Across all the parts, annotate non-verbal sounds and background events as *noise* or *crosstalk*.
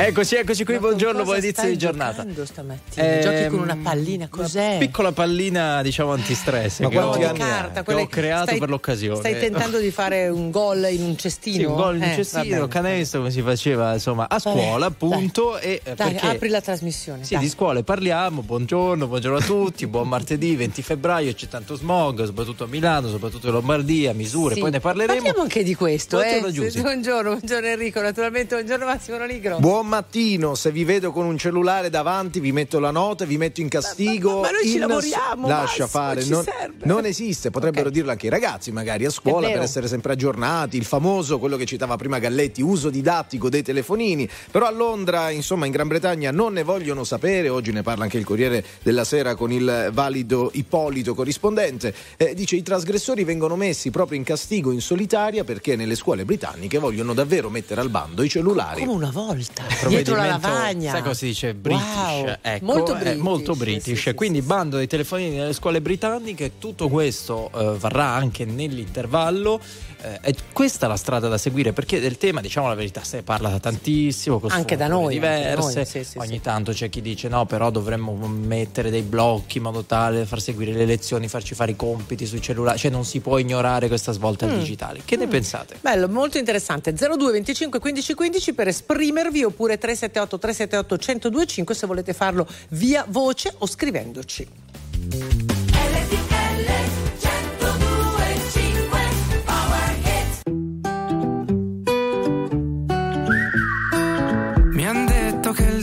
Eccoci, eccoci qui, Ma buongiorno, buon inizio di giornata. stamattina? Giochi con una pallina, cos'è? Una piccola pallina, diciamo, antistress Ma che, ho, di carta, che ho creato stai- per l'occasione. Stai tentando di fare un gol in un cestino? Sì, un gol in Eh, cestino, canestro, come si faceva insomma a scuola, appunto. E, eh, Dai, perché apri la trasmissione. Sì, dai. di scuole parliamo, buongiorno, buongiorno a tutti, buon martedì 20 febbraio, c'è tanto smog, soprattutto a Milano, soprattutto in Lombardia, misure, Sì. poi ne parleremo. Parliamo anche di questo. Buongiorno, eh. Giusy. Buongiorno, buongiorno Enrico, naturalmente buongiorno Massimo Nigro. Buon mattino, se vi vedo con un cellulare davanti vi metto la nota, vi metto in castigo. Ma- ma- ma noi ci in- lavoriamo, Lascia Massimo, fare, ci non, non esiste, potrebbero Ok. dirlo anche i ragazzi magari a scuola per essere sempre aggiornati, il famoso, quello che citava prima Galletti, uso didattico dei telefonini, però a Londra, insomma in Gran Bretagna non ne vogliono sapere, oggi ne parla anche il Corriere della Sera con il valido Ippolito corrispondente, Eh, dice i trasgressori vengono messi proprio in castigo in solitaria perché nelle scuole britanniche vogliono davvero mettere al bando i cellulari. Come una volta, dietro la lavagna. Sai cosa si dice? British. Wow. Ecco, molto è british. molto british. sì, Quindi bando dei telefonini nelle scuole britanniche, tutto questo eh, varrà anche nell'intervallo. Eh, è questa la strada da seguire perché del tema, diciamo la verità, se ne parla tantissimo, Anche da noi, diverse. noi, sì, sì, Ogni tanto c'è chi dice no, però dovremmo mettere dei blocchi in modo tale da far seguire le lezioni, farci fare i compiti sui cellulari, cioè non si può ignorare questa svolta Mm. al digitale. Che ne pensate? Bello, molto interessante. 02 25 15 15 per esprimervi oppure 378 378 1025 se volete farlo via voce o scrivendoci.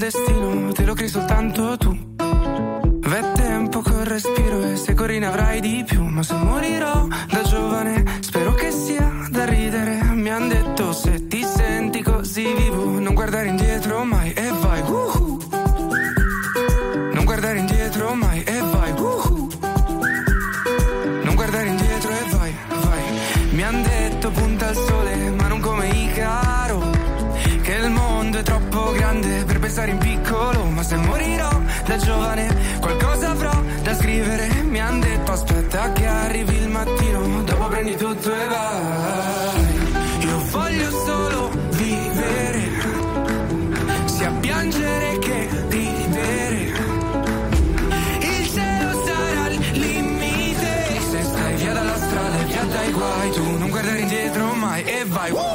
Destino te lo crei soltanto tu. V'è tempo col respiro e se corri ne avrai di più. Ma se morirò da giovane, spero che sia da ridere. Mi han detto se ti senti così vivo, non guardare indietro prendi tutto e vai. Io voglio solo vivere, sia piangere che ridere. Il cielo sarà il limite. Se stai via dalla strada e via dai guai, tu non guardare indietro mai e vai. Io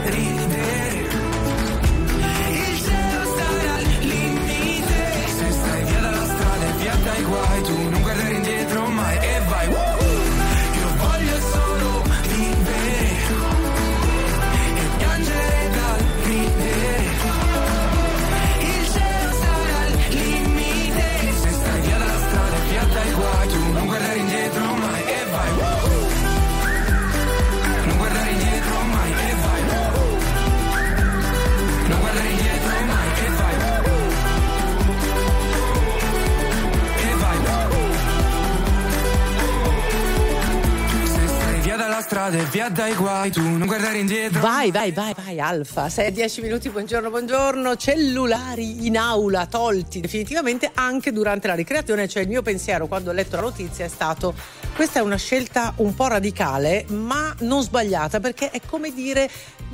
dai guai Tu non guardare indietro Vai, vai, vai, vai, Alfa. 6 a 10 minuti, buongiorno, buongiorno. Cellulari in aula tolti definitivamente anche durante la ricreazione. Cioè, il mio pensiero quando ho letto la notizia è stato: questa è una scelta un po' radicale, ma non sbagliata, perché è come dire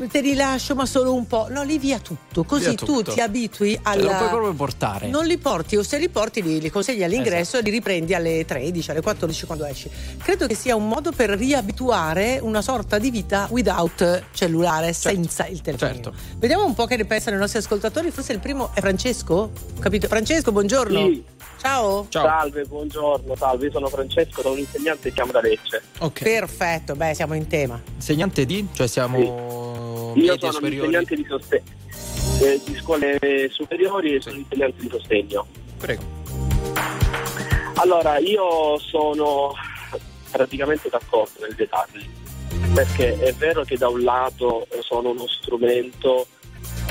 te rilascio, ma solo un po'. No, lì via tutto. Così Via tu tutto. ti abitui Cioè, alla. lo puoi proprio portare. Non li porti, o se li porti li, li consigli all'ingresso Esatto. e li riprendi alle 13, alle 14 quando esci. Credo che sia un modo per riabituare una sorta di vita without cellulare, senza il telefono. certo. Vediamo un po' che ne pensano i nostri ascoltatori. Forse il primo è Francesco? Capito? Francesco, buongiorno. Sì. Ciao. Ciao. Salve, buongiorno, salve, io sono Francesco, sono un insegnante e chiamo da Lecce. Ok. Perfetto, beh, siamo in tema. Insegnante di? Cioè siamo Io sono un superiori? insegnante di sostegno. eh, di scuole superiori e sono insegnante di sostegno. Prego. Allora, io sono praticamente d'accordo nel vietarli, perché è vero che da un lato sono uno strumento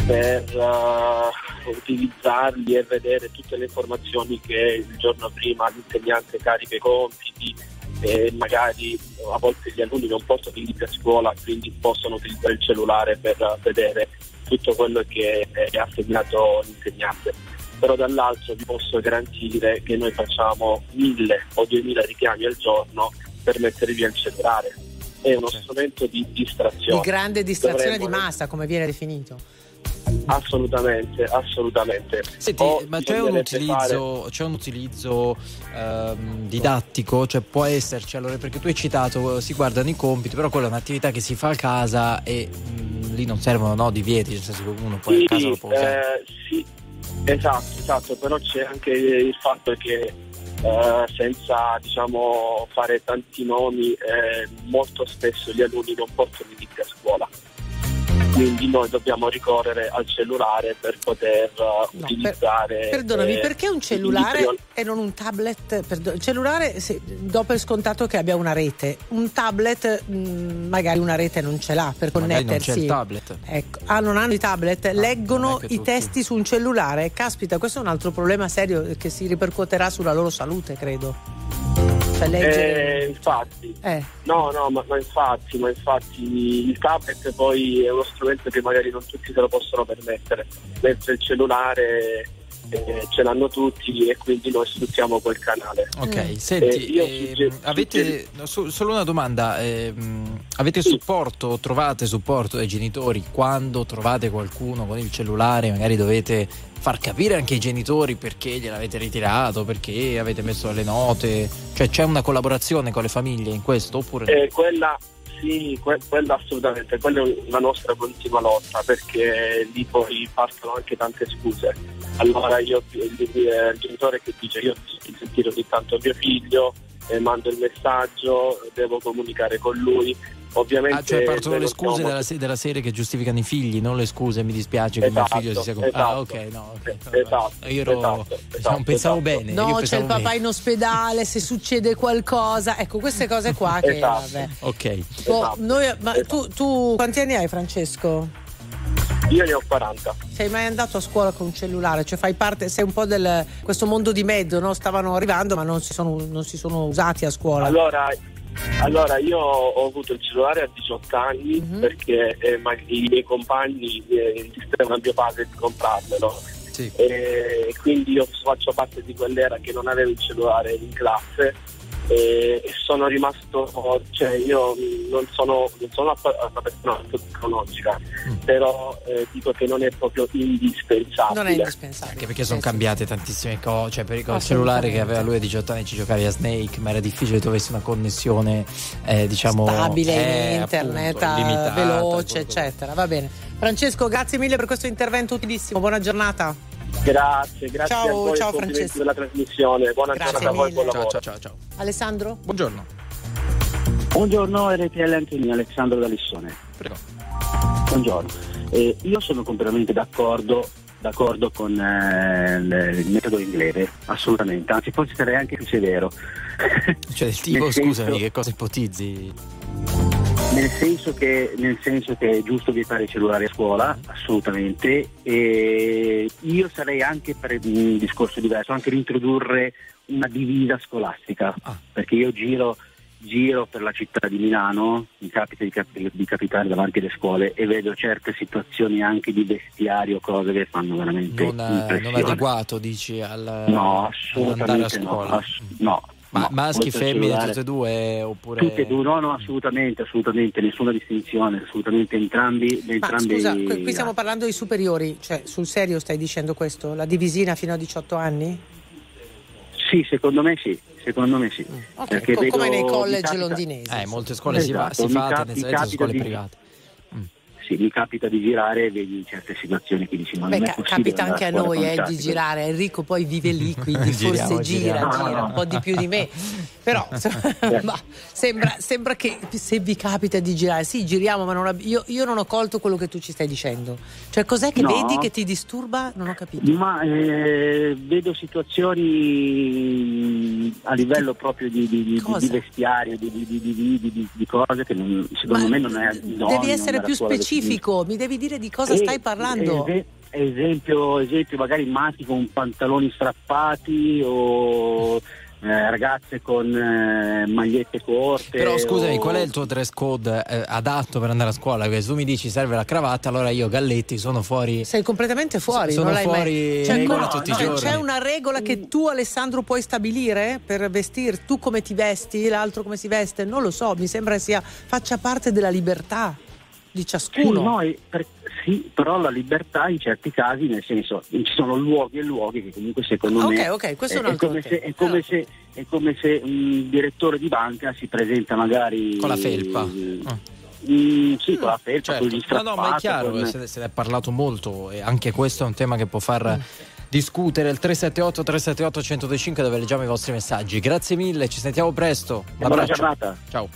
per uh, utilizzarli e vedere tutte le informazioni che il giorno prima l'insegnante carica i compiti e magari a volte gli alunni non possono venire a scuola, quindi possono utilizzare il cellulare per vedere tutto quello che è assegnato l'insegnante. Però dall'altro vi posso garantire che noi facciamo mille o duemila richiami al giorno per mettere via il cellulare. È uno strumento di distrazione. Di grande distrazione Dovremmo- di massa, come viene definito. Assolutamente, assolutamente. Senti, O ma c'è un utilizzo, c'è un utilizzo ehm, didattico? Cioè può esserci allora, perché tu hai citato, si guardano i compiti, però quella è un'attività che si fa a casa e mm, lì non servono no, divieti, nel senso che uno poi a casa lo può usare. eh, sì, esatto, esatto, però c'è anche il fatto che eh, senza diciamo, fare tanti nomi, eh, molto spesso gli alunni non possono venire a scuola. Quindi noi dobbiamo ricorrere al cellulare per poter eh, per- utilizzare. Perdonami, eh, perché un cellulare e non un tablet? Perdo- il cellulare, sì, do per scontato che abbia una rete. Un tablet, mh, magari una rete non ce l'ha per Magari non c'è connettersi. il tablet. Ecco. Ah, non hanno i tablet, non leggono i tutti. testi su un cellulare. Caspita, questo è un altro problema serio che si ripercuoterà sulla loro salute, credo. Cioè, leggere. Eh, infatti, Eh, No, no, ma, ma infatti, ma infatti il tablet poi è uno strumento che magari non tutti se lo possono permettere, mentre il cellulare eh, ce l'hanno tutti e quindi noi sfruttiamo quel canale. Ok, Mm. senti, Eh, io ehm, sugger- avete so- solo una domanda, ehm, avete Sì. supporto, trovate supporto dai genitori quando trovate qualcuno con il cellulare, magari dovete far capire anche ai genitori perché gliel'avete ritirato, perché avete messo le note, cioè c'è una collaborazione con le famiglie in questo oppure? Eh, quella sì, que- quella assolutamente, quella è la nostra continua lotta perché lì poi partono anche tante scuse. Allora io il, il- il genitore che dice io devo sentire ogni tanto mio figlio, eh, mando il messaggio, devo comunicare con lui. Ovviamente Ah, cioè partono le non scuse della, se- della serie che giustificano i figli, non le scuse mi dispiace che Esatto, mio figlio si sia comp- Ah, esatto. ok, no, ok. Eh, esatto, io ero, esatto, diciamo, esatto, pensavo esatto. bene. io no, c'è pensavo il papà bene. in ospedale, se succede qualcosa. Ecco, queste cose qua che Esatto. vabbè. Ok. Esatto, noi- ma esatto. tu, tu quanti anni hai, Francesco? Io ne ho 40. Sei mai andato a scuola con un cellulare? Cioè fai parte, sei un po' del questo mondo di mezzo, no? Stavano arrivando ma non si sono, non si sono usati a scuola. Allora, allora, io ho avuto il cellulare a 18 anni Mhm. perché eh, ma- i miei compagni eh, insistevano a mio padre di comprarmelo. Sì. E quindi io faccio parte di quell'era che non aveva il cellulare in classe e, sono rimasto, cioè io non sono, non sono una, persona tecnologica, Mm. però eh, dico che non è proprio indispensabile. non è indispensabile. Anche perché sono cambiate tantissime cose, cioè per il cellulare che aveva lui a 18 anni ci giocavi a Snake, ma era difficile avessi una connessione eh, diciamo stabile eh, in internet, appunto, eh, illimitata, veloce, che- eccetera. Va bene. Francesco, grazie mille per questo intervento utilissimo. Buona giornata. Grazie, grazie Ciao, a voi ciao, Francesco. per la trasmissione. Buona Grazie giornata a voi, buon mille. Ciao, lavoro. ciao, ciao, ciao. Alessandro? Buongiorno. Buongiorno RTL Antonino, Alessandro da Lissone. Prego. Buongiorno. Eh, io sono completamente d'accordo, d'accordo con eh, il il metodo inglese, assolutamente, anzi forse sarei anche più severo. Cioè del *laughs* tipo, senso- scusami, che cosa ipotizzi? Nel senso, che, nel senso che è giusto vietare i cellulari a scuola, assolutamente, e io sarei anche per un discorso diverso, anche di introdurre una divisa scolastica, Ah. perché io giro, giro per la città di Milano, mi capita di, cap- di capitare davanti alle scuole e vedo certe situazioni anche di vestiario, cose che fanno veramente Non, non adeguato, dici, al, No, all'andare a assolutamente no. scuola. ass- no, Ma no. maschi, femmine, tutte e due? Oppure... Tutte e due, no, no, assolutamente, assolutamente, nessuna distinzione, assolutamente entrambi. Ma entrambi scusa, qui qui stiamo parlando di superiori, cioè sul serio stai dicendo questo? La divisina fino a 18 anni? Sì, secondo me sì, secondo me sì. Ok, Perché co- come nei college capita- londinesi. Eh, molte scuole si fa, Esatto, si fa cap- mi tendenzialmente su scuole di- private. Sì, mi capita di girare e vedi certe situazioni che dici ma Beh, non è possibile capita anche a noi eh, di girare. Enrico poi vive lì, *laughs* quindi Giriamo, forse gira, giriamo. gira un po' di più di me. Però *laughs* sembra, sembra che se vi capita di girare, sì, giriamo, ma non io, io non ho colto quello che tu ci stai dicendo. Cioè, cos'è che No. vedi che ti disturba? Non ho capito. Ma eh, vedo situazioni a livello proprio di, di- di- di vestiario, di, di- di- di- di- di- di cose che non- secondo Ma me non è devi essere più del specifico, mi devi dire di cosa Eh, stai parlando. ese- esempio, esempio, magari maschi con pantaloni strappati o eh, ragazze con eh, magliette corte. Però scusami, o- qual è il tuo dress code eh, adatto per andare a scuola? Perché se tu mi dici serve la cravatta, allora io Galletti sono fuori. Sei completamente fuori, Sono non l'hai mai- fuori C'è, regola no, tutti i c'è- giorni. c'è una regola che tu Alessandro puoi stabilire per vestirti, tu come ti vesti, l'altro come si veste, non lo so, mi sembra sia faccia parte della libertà di Sì, ciascuno. no, e per- sì, però la libertà in certi casi, nel senso, ci sono luoghi e luoghi che comunque secondo Ah, me ok, ok, questo è un è, altro come se, è, come Ah. se, è come se un direttore di banca si presenta magari Con la felpa. Mm, Ah. mm, sì, con la felpa, Certo. con gli No, no, ma è chiaro, con- se, se ne è parlato molto e anche questo è un tema che può far Mm. discutere il 378 378 1025 dove leggiamo i vostri messaggi. Grazie mille, ci sentiamo presto. Un Buona giornata. Ciao.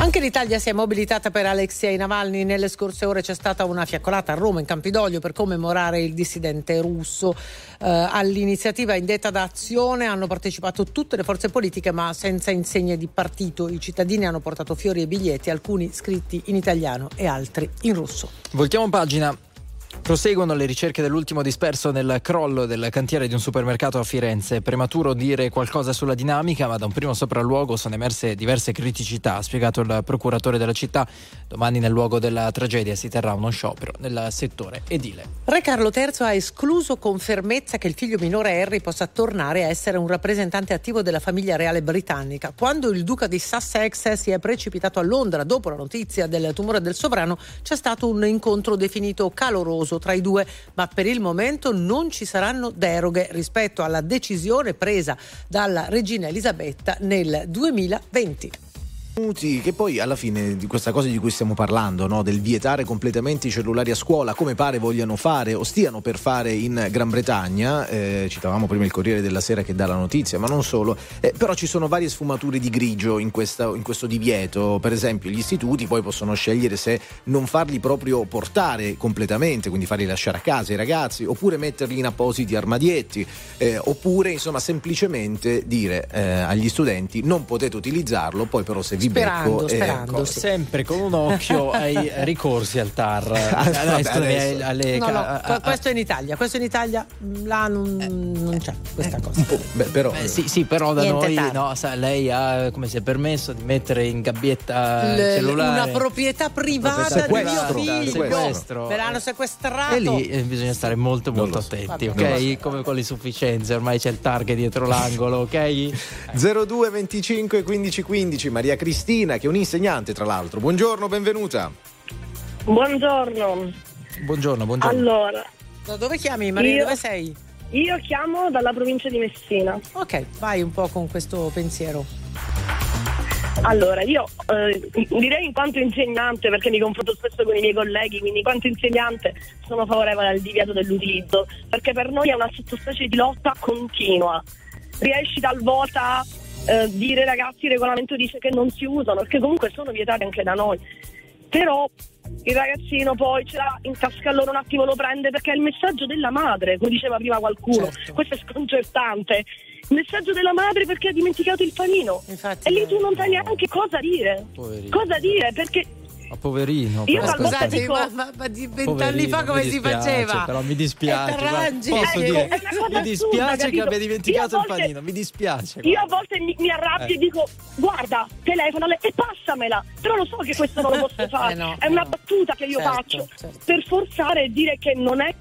Anche l'Italia si è mobilitata per Alexei Navalny. Nelle scorse ore c'è stata una fiaccolata a Roma, in Campidoglio, per commemorare il dissidente russo. Eh, all'iniziativa indetta da Azione hanno partecipato tutte le forze politiche, ma senza insegne di partito. I cittadini hanno portato fiori e biglietti, alcuni scritti in italiano e altri in russo. Voltiamo pagina. Proseguono le ricerche dell'ultimo disperso nel crollo del cantiere di un supermercato a Firenze. Prematuro dire qualcosa sulla dinamica, ma da un primo sopralluogo sono emerse diverse criticità, ha spiegato il procuratore della città. Domani nel luogo della tragedia si terrà uno sciopero nel settore edile. Re Carlo III ha escluso con fermezza che il figlio minore Harry possa tornare a essere un rappresentante attivo della famiglia reale britannica. Quando il duca di Sussex si è precipitato a Londra dopo la notizia del tumore del sovrano, c'è stato un incontro definito caloroso tra i due, ma per il momento non ci saranno deroghe rispetto alla decisione presa dalla regina Elisabetta nel 2020. Che poi alla fine di questa cosa di cui stiamo parlando, no? del vietare completamente i cellulari a scuola, come pare vogliano fare o stiano per fare in Gran Bretagna, eh, citavamo prima il Corriere della Sera che dà la notizia, ma non solo, eh, però ci sono varie sfumature di grigio in, questa- in questo divieto, per esempio gli istituti poi possono scegliere se non farli proprio portare completamente, quindi farli lasciare a casa i ragazzi, oppure metterli in appositi armadietti, eh, oppure insomma semplicemente dire eh, agli studenti non potete utilizzarlo, poi però se vi Sperando, becco, eh, sperando. Ecco, sì. sempre con un occhio *laughs* ai ricorsi al TAR. Ah, Eh, scusami, adesso. alle- No, no, a- a- que- questo è in Italia, questo in Italia, mm, là non, non c'è questa cosa. Beh, però Beh, sì, sì, però da noi TAR. no, sa, lei ha come si è permesso di mettere in gabbietta il cellulare. una proprietà privata di mio figlio. sequestro. Me l'hanno sequestrato. E lì eh, bisogna stare molto molto so. attenti, lo ok? Come con le sufficienze, ormai c'è il target dietro l'angolo, ok? 02 25 15 15 Maria Cristina che è un'insegnante tra l'altro. Buongiorno, benvenuta. Buongiorno, Buongiorno, buongiorno. allora Da dove chiami Maria? Io- Dove sei? io chiamo dalla provincia di Messina. Ok, vai un po' con questo pensiero. Allora, io eh, direi in quanto insegnante, perché mi confronto spesso con i miei colleghi, quindi in quanto insegnante sono favorevole al divieto dell'utilizzo, perché per noi è una sottospecie di lotta continua. Riesci talvolta eh, dire ragazzi il regolamento dice che non si usano, perché comunque sono vietati anche da noi. Però il ragazzino poi ce l'ha in tasca allora un attimo lo prende perché è il messaggio della madre, come diceva prima qualcuno. Certo. Questo è sconcertante. Il messaggio della madre perché ha dimenticato il panino. Infatti, E lì tu non eh, sai neanche cosa dire. Poverino. Cosa dire? Perché Ma poverino. Io però, Scusate, dico- ma, ma- ma di vent'anni fa come si dispiace, faceva? Però mi dispiace. E guarda. Posso Ecco, dire, è una cosa mi dispiace assurda, che abbia dimenticato a il volte- panino. Mi dispiace. io a volte mi, mi arrabbio Eh. e dico guarda, telefonale e passamela. Però lo so che questo non lo posso fare. *laughs* Eh no, è una no. battuta che io Certo, faccio certo. per forzare e dire che non è,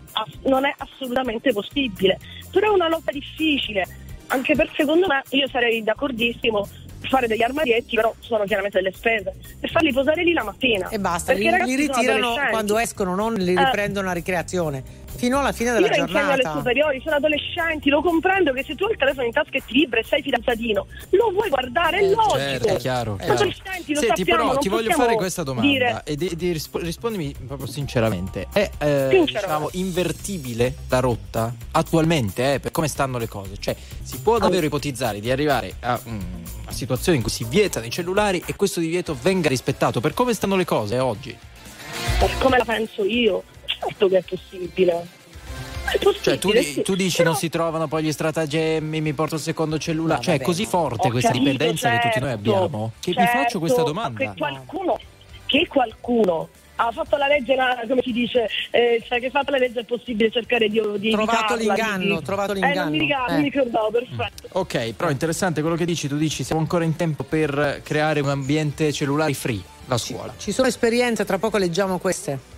non è assolutamente possibile. Però è una lotta difficile. Anche per secondo me io sarei d'accordissimo fare degli armadietti, però sono chiaramente delle spese, per farli posare lì la mattina. E basta, Perché li, li ritirano quando escono, non li Eh. riprendono a ricreazione. Fino alla fine della Io insegno alle giornata. superiori, sono adolescenti, lo comprendo che se tu hai il telefono in tasca e ti vibra e sei fidanzatino, lo vuoi guardare, è Eh, logico. Certo, è chiaro. Eh, chiaro. Adolescenti, lo Senti, sappiamo. però non ti voglio fare questa domanda dire- e di- di rispo- rispondimi proprio sinceramente. È eh, Sinceramente. diciamo, invertibile la rotta attualmente, eh, per come stanno le cose? Cioè, si può davvero ipotizzare di arrivare a mm, una situazione in cui si vietano i cellulari e questo divieto venga rispettato per come stanno le cose oggi? Per come la penso io, certo che è possibile. Cioè, tu, sì. tu dici Però- non si trovano poi gli stratagemmi, mi porto il secondo cellulare. No, cioè, è così forte Ho questa capito, dipendenza che tutti noi certo, abbiamo che certo, faccio questa domanda. Che qualcuno, che qualcuno ha fatto la legge, la- come si dice, eh, cioè che ha fatto la legge è possibile cercare di, di Trovato evitarla, l'inganno, di- trovato Eh, non l'inganno. mi ricordavo, Eh. mi ricordavo, perfetto. Ok, però interessante quello che dici, tu dici siamo ancora in tempo per creare un ambiente cellulari free, la scuola. Ci sono esperienze, tra poco leggiamo queste.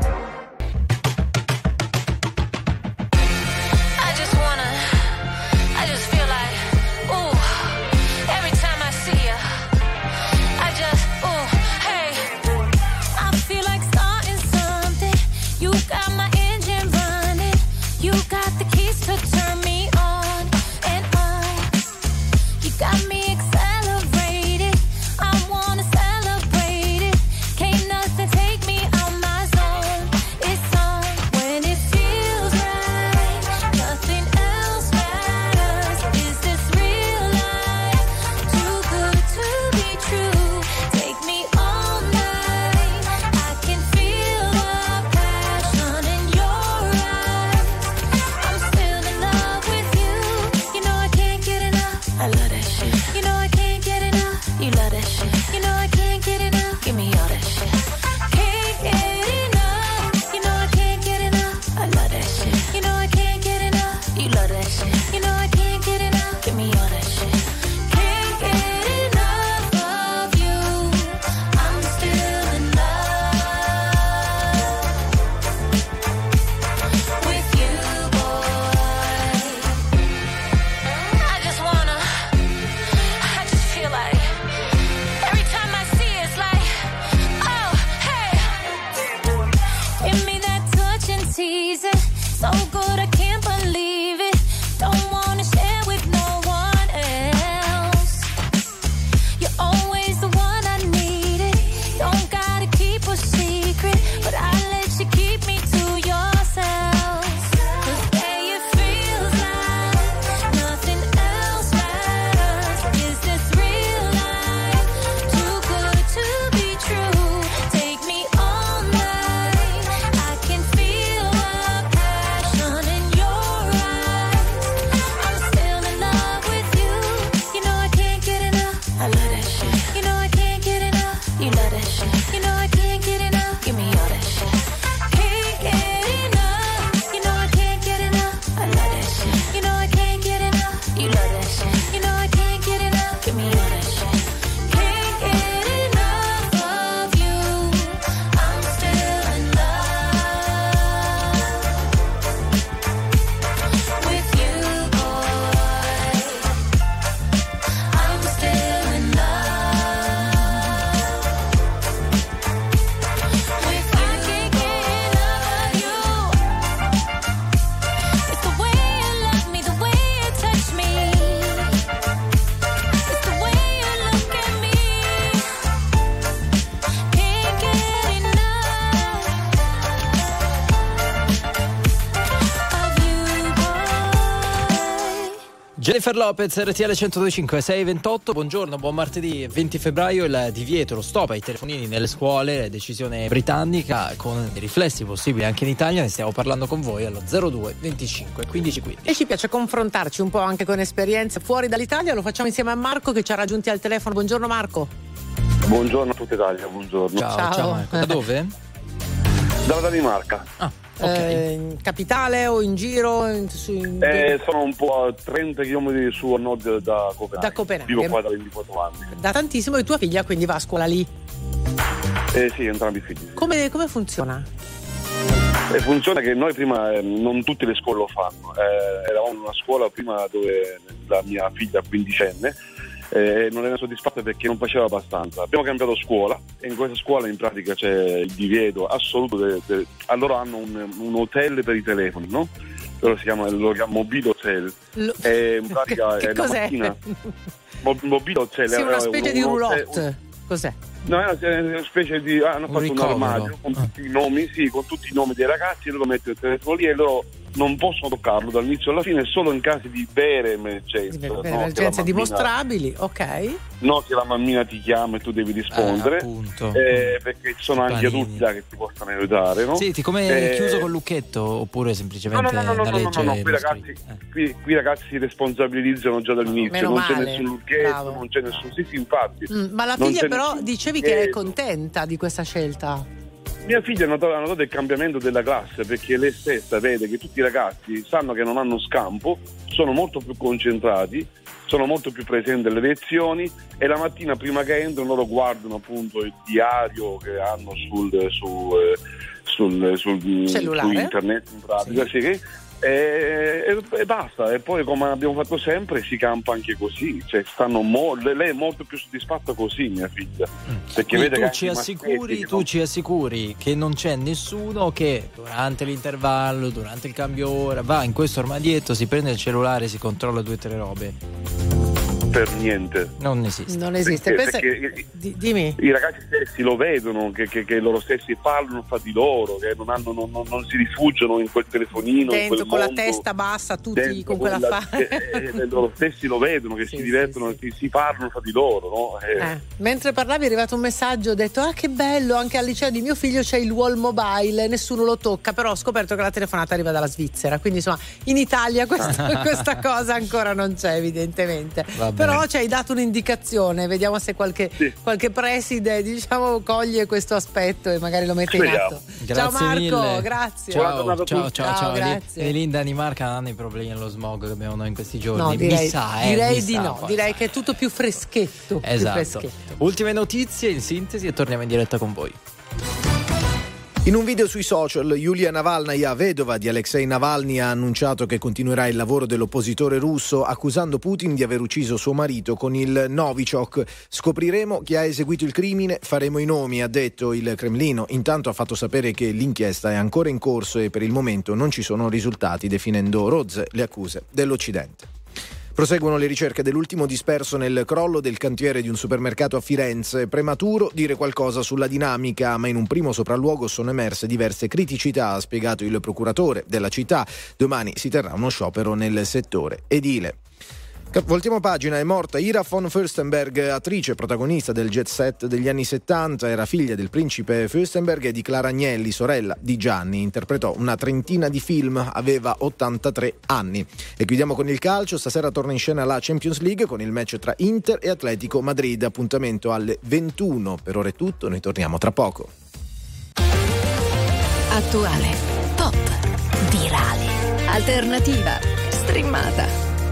Jennifer Lopez, RTL 1025, 628, buongiorno, buon martedì 20 febbraio, il divieto, lo stop ai telefonini nelle scuole, decisione britannica con riflessi possibili anche in Italia, ne stiamo parlando con voi allo 02 25 15 15. E ci piace confrontarci un po' anche con esperienze fuori dall'Italia, lo facciamo insieme a Marco che ci ha raggiunti al telefono. Buongiorno Marco. Buongiorno a tutta Italia, buongiorno. Ciao, Ciao. ciao, Marco. Da dove? Dalla Danimarca. Ah, ok. Eh, in capitale o in giro? In- su- in- Eh, sono un po' a 30 km su a nord da Copenaghen. Da Copenaghen. Vivo qua da 24 anni. Da tantissimo e tua figlia quindi va a scuola lì. Eh sì, entrambi i figli. Come, come funziona? E funziona che noi prima eh, non tutte le scuole lo fanno. Eh, eravamo in una scuola prima dove la mia figlia quindicenne eh, non era soddisfatta perché non faceva abbastanza. Abbiamo cambiato scuola e in questa scuola in pratica c'è il divieto assoluto. de- de- allora hanno un, un hotel per i telefoni, no? Loro si chiama, lo chiamano mobile hotel. Lo- E in pratica *laughs* che è la cos'è? mattina. *laughs* Mo- mobile hotel Sì, è una un- specie un di roulotte. Cos'è? No, è una, è una specie di. Hanno Un fatto ricovero. un armadio con Ah. tutti i nomi, sì, con tutti i nomi dei ragazzi, loro mettono il telefono lì e loro non possono toccarlo dall'inizio alla fine, solo in casi di vere emergenze. Di- no? Che la emergenze mammina- dimostrabili, ok. No, che la mammina ti chiama e tu devi rispondere. Eh, appunto. eh, perché ci sono anche adulti là che ti possono aiutare, no? Senti, come Eh, chiuso col lucchetto oppure No, semplicemente no, no, no, no, una no, no, legge no, qui ragazzi? Eh. qui, qui ragazzi si responsabilizzano già dall'inizio, non c'è nessun lucchetto, bravo. non c'è nessun. Sì, sì, infatti. Mm, ma la figlia però dicevi che è contenta di questa scelta. Mia figlia ha notato, ha notato il cambiamento della classe perché lei stessa vede che tutti i ragazzi sanno che non hanno scampo, sono molto più concentrati, sono molto più presenti alle lezioni e la mattina prima che entrano loro guardano appunto il diario che hanno sul, su, eh, sul, sul- su internet in pratica, sì. che- e, e- e basta, e poi come abbiamo fatto sempre si campa anche così, cioè, stanno mo- lei è molto più soddisfatta così mia figlia, perché Quindi vede tu che ci, assicuri, che tu non- ci assicuri che non c'è nessuno che durante l'intervallo, durante il cambio ora, va in questo armadietto, si prende il cellulare, si controlla due o tre robe. per niente. Non esiste. Non esiste. Perché- Pensa- perché- di- dimmi. I ragazzi stessi lo vedono, che, che- che loro stessi parlano fra di loro, che non, hanno- non- non- non si rifugiano in quel telefonino, in Dentro quel con la testa bassa, tutti con quella faccia. eh, eh, loro stessi lo vedono, che Sì, si sì, divertono, sì. che si parlano fra di loro. No? Eh, Eh, Mentre parlavi è arrivato un messaggio, ho detto ah che bello, anche al liceo di mio figlio c'è il wall mobile, nessuno lo tocca, però ho scoperto che la telefonata arriva dalla Svizzera, quindi insomma in Italia questa, *laughs* questa cosa ancora non c'è evidentemente. Va Però ci hai dato un'indicazione, vediamo se qualche, Sì. qualche preside diciamo coglie questo aspetto e magari lo mette in Speriamo. atto. Grazie ciao Marco, mille. grazie. Ciao, ciao, tutti. ciao, Ciao, ciao. grazie. E lì in Danimarca non hanno i problemi dello smog che abbiamo noi in questi giorni. No, Mi direi, sa, eh, direi di sa, no, direi sai. che è tutto più freschetto. più Esatto. freschetto. Ultime notizie in sintesi e torniamo in diretta con voi. In un video sui social, Yulia Navalnaya, vedova di Alexei Navalny, ha annunciato che continuerà il lavoro dell'oppositore russo accusando Putin di aver ucciso suo marito con il Novichok. Scopriremo chi ha eseguito il crimine, faremo i nomi, ha detto il Cremlino. Intanto ha fatto sapere che l'inchiesta è ancora in corso e per il momento non ci sono risultati, definendo rozze le accuse dell'Occidente. Proseguono le ricerche dell'ultimo disperso nel crollo del cantiere di un supermercato a Firenze. Prematuro dire qualcosa sulla dinamica, ma in un primo sopralluogo sono emerse diverse criticità, ha spiegato il procuratore della città. Domani si terrà uno sciopero nel settore edile. Voltiamo pagina, è morta Ira von Fürstenberg, attrice protagonista del jet set degli anni 70, era figlia del principe Fürstenberg e di Clara Agnelli, sorella di Gianni, interpretò una trentina di film, aveva 83 anni. E chiudiamo con il calcio, stasera torna in scena la Champions League con il match tra Inter e Atletico Madrid, appuntamento alle 21. Per ora è tutto, noi torniamo tra poco. Attuale, pop, virale, alternativa, streamata,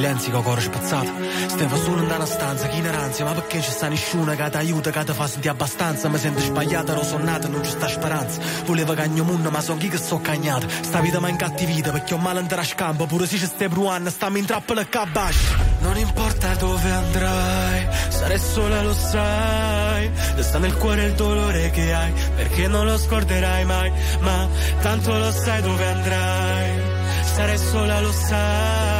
In silenzio con cuore spezzato. Stavo solo in una stanza, chi in ranzia Ma perché ci sta nessuno che ti aiuta, che ti fa sentire abbastanza? Mi sento sbagliata, ero sonnata, non ci sta speranza. Volevo cagno munno, ma son chi che sto cagnata Sta vita mi incattivita, perché ho male andare a scampo. Pure se ci stai bruando, stammi in trappola e cabascia Non importa dove andrai, sarai sola lo sai. Resta nel cuore il dolore che hai, perché non lo scorderai mai. Ma tanto lo sai dove andrai Sarai sola, lo sai.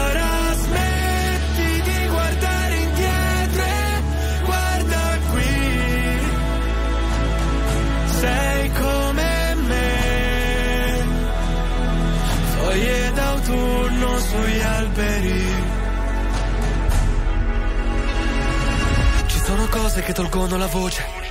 sugli alberi. Ci sono cose che tolgono la voce.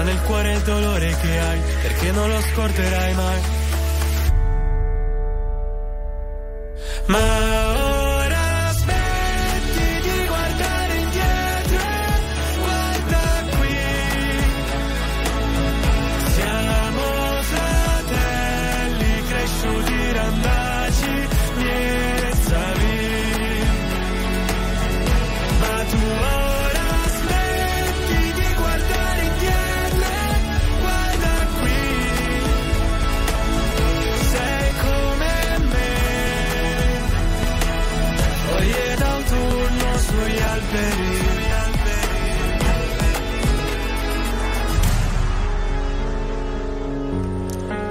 Resta nel cuore il dolore che hai, perché non lo scorderai mai. Ma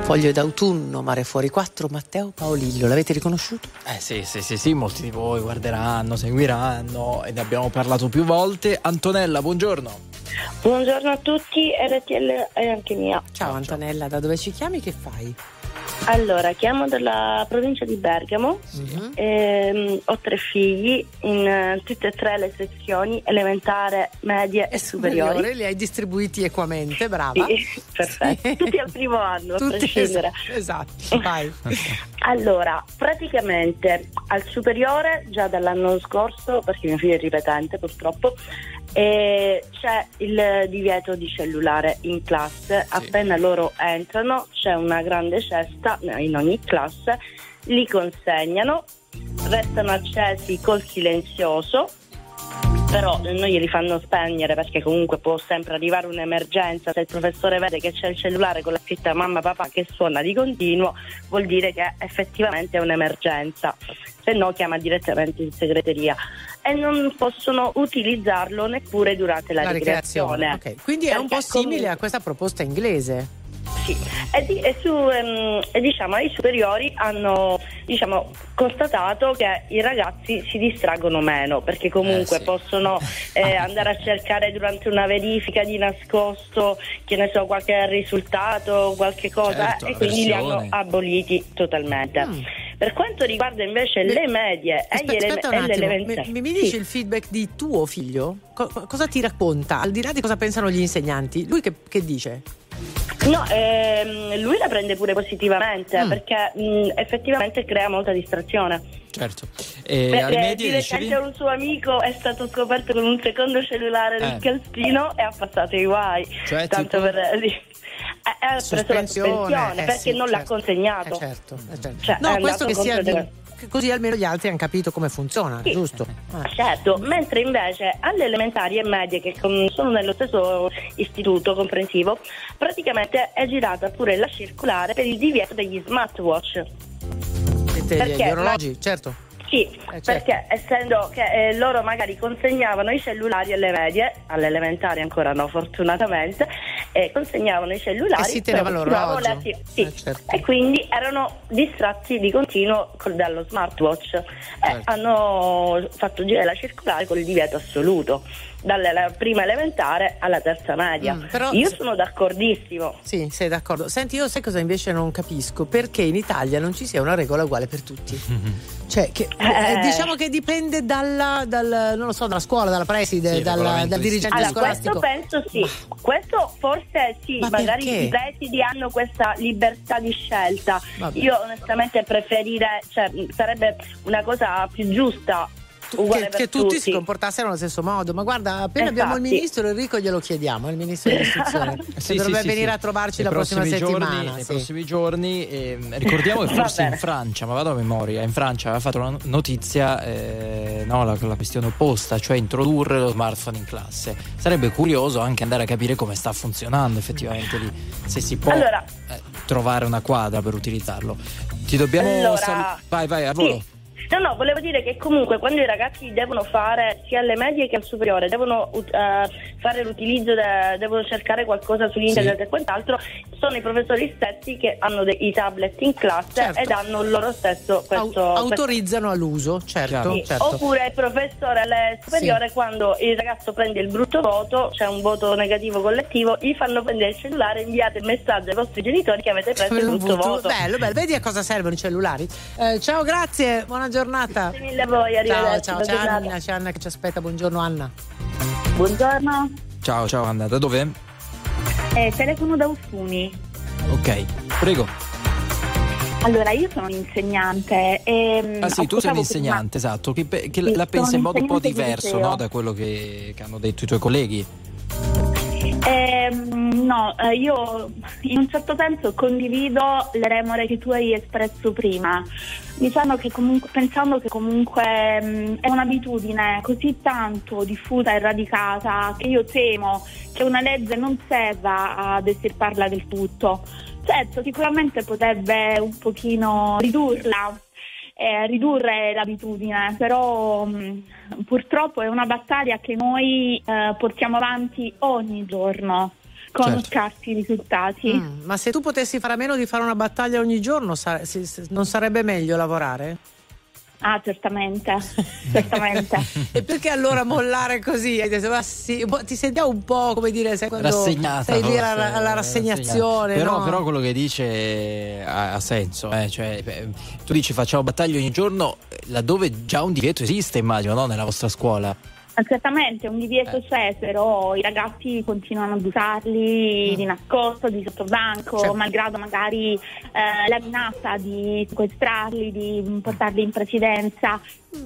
Foglie d'autunno, mare fuori 4, Matteo Paolillo, l'avete riconosciuto? Eh sì, sì, sì, sì, molti di voi guarderanno, seguiranno e ne abbiamo parlato più volte. Antonella, buongiorno. Buongiorno a tutti, RTL è anche mia. Ciao Antonella, da dove ci chiami? Che fai? Allora, chiamo dalla provincia di Bergamo, Mhm. ehm, ho tre figli in eh, tutte e tre le sezioni, elementare, medie e superiori. Superiore, li hai distribuiti equamente, brava. Sì, *laughs* perfetto. Tutti al primo anno, a Tutti prescindere. es- esatto, *laughs* vai. Allora, praticamente al superiore, già dall'anno scorso, perché mio figlio è ripetente purtroppo, eh, c'è il divieto di cellulare in classe. Appena loro entrano c'è una grande cesta in ogni classe, li consegnano, restano accesi col silenzioso però non glieli fanno spegnere perché comunque può sempre arrivare un'emergenza. Se il professore vede che c'è il cellulare con la scritta mamma papà che suona di continuo, vuol dire che effettivamente è un'emergenza. Se no chiama direttamente in segreteria e non possono utilizzarlo neppure durante la, La ricreazione. ok. Quindi è un po' simile comunque- a questa proposta inglese. Sì, e, di- e su, ehm, e diciamo, ai superiori hanno diciamo, constatato che i ragazzi si distraggono meno perché comunque Eh, sì. possono eh, *laughs* andare a cercare durante una verifica di nascosto, che ne so, qualche risultato, qualche cosa Certo, e quindi li hanno aboliti totalmente. Mm. Per quanto riguarda invece le medie e, gli Aspetta, ele- mi, mi dici Sì. il feedback di tuo figlio? Co- cosa ti racconta? Al di là di cosa pensano gli insegnanti, lui che, che dice? No, ehm, lui la prende pure positivamente Mm. perché mh, effettivamente crea molta distrazione. Certo. E Beh, eh, di recente un suo amico è stato scoperto con un secondo cellulare Eh. nel calzino e ha passato i guai. Cioè, Tanto tipo? per sì. Eh, ha preso la sospensione eh perché sì, non l'ha certo. consegnato. Eh, certo, eh, certo. Cioè, no, questo che sia di- che così almeno gli altri hanno capito come funziona, Sì. giusto? Eh. Certo, mentre invece alle elementari e medie che sono nello stesso istituto comprensivo, praticamente è girata pure la circolare per il divieto degli smartwatch. Siete gli- Perché? gli orologi, certo. Sì, certo. perché essendo che eh, loro magari consegnavano i cellulari alle medie, alle elementari ancora no fortunatamente, eh, consegnavano i cellulari E si teneva l'orologio. le attiv- sì. Eh, certo. e quindi erano distratti di continuo col- dallo smartwatch e Certo. hanno fatto girare la circolare con il divieto assoluto dalla prima elementare alla terza media. Mm, però- Io sono d'accordissimo. Sì, sei d'accordo. Senti, io sai cosa invece non capisco? Perché in Italia non ci sia una regola uguale per tutti. *laughs* Cioè, che, Eh. eh, diciamo che dipende dalla, dal, non lo so, dalla scuola, dalla preside, Sì, dal, regolamento dal dirigente Allora, scolastico. questo penso sì, questo forse sì, Ma magari perché? i presidi hanno questa libertà di scelta. Vabbè. Io onestamente preferirei, cioè sarebbe una cosa più giusta. Che, che tutti, si tutti. comportassero allo stesso modo. Ma guarda, appena abbiamo il Infatti. ministro Enrico glielo chiediamo, il ministro dell'istruzione. che *laughs* Sì, dovrebbe sì, venire sì. a trovarci Nei la prossima prossimi giorni- settimana. nei sì. prossimi giorni ehm, ricordiamo che forse in. Francia, ma vado a memoria, in Francia aveva fatto una notizia, eh, no, la, la questione opposta, cioè introdurre lo smartphone in classe. Sarebbe curioso anche andare a capire come sta funzionando effettivamente lì, se si può Allora- eh, trovare una quadra per utilizzarlo. Ti dobbiamo Allora, salu- Vai, vai, a volo. Sì. No, no, volevo dire che comunque quando i ragazzi devono fare sia alle medie che al superiore, devono eh, fare l'utilizzo, de- devono cercare qualcosa su internet Sì. e quant'altro, sono i professori stessi che hanno dei i tablet in classe Certo. ed hanno loro stesso Au- questo... autorizzano all'uso, certo. Sì, certo. Oppure il professore alle superiore quando il ragazzo prende il brutto voto, c'è un voto negativo collettivo, gli fanno prendere il cellulare e inviate il messaggio ai vostri genitori che avete preso il brutto voto- voto. Bello, bello. Vedi a cosa servono i cellulari? Eh, ciao, grazie, buona giornata. Grazie mille a voi, Ciao, arrivederci. ciao, c'è giornata. Anna, c'è Anna che ci aspetta. Buongiorno Anna. Buongiorno, Ciao, ciao Anna, da dove? eh, telefono da Ussuni. Ok, prego. Allora, io sono un'insegnante. E, Ah sì, tu sei un'insegnante, esatto, che, che Sì, la pensa in modo un po' diverso no, da quello che, che hanno detto i tuoi colleghi. Ehm, no, eh, io in un certo senso condivido le remore che tu hai espresso prima. Diciamo che comunque, pensando che comunque mh, è un'abitudine così tanto diffusa e radicata che io temo che una legge non serva ad estirparla del tutto. Certo, sicuramente potrebbe un pochino ridurla, eh, ridurre l'abitudine, però mh, purtroppo è una battaglia che noi eh, portiamo avanti ogni giorno con Certo. scarsi risultati. Mm, ma se tu potessi fare a meno di fare una battaglia ogni giorno, sa- si- si- non sarebbe meglio lavorare? Ah, certamente, certamente. *laughs* E perché allora mollare così? Hai detto, ma sì, ti sentiamo un po' come dire, sai quando rassegnata sei lì alla, alla rassegnazione. Però, no? però quello che dice ha, ha senso, eh, cioè, tu dici facciamo battaglie ogni giorno eh, laddove già un divieto esiste, immagino, no? nella vostra scuola. Certamente un divieto Eh. c'è, però i ragazzi continuano ad usarli di nascosto, di sottobanco, Certo. malgrado magari eh, la minaccia di sequestrarli, di portarli in presidenza.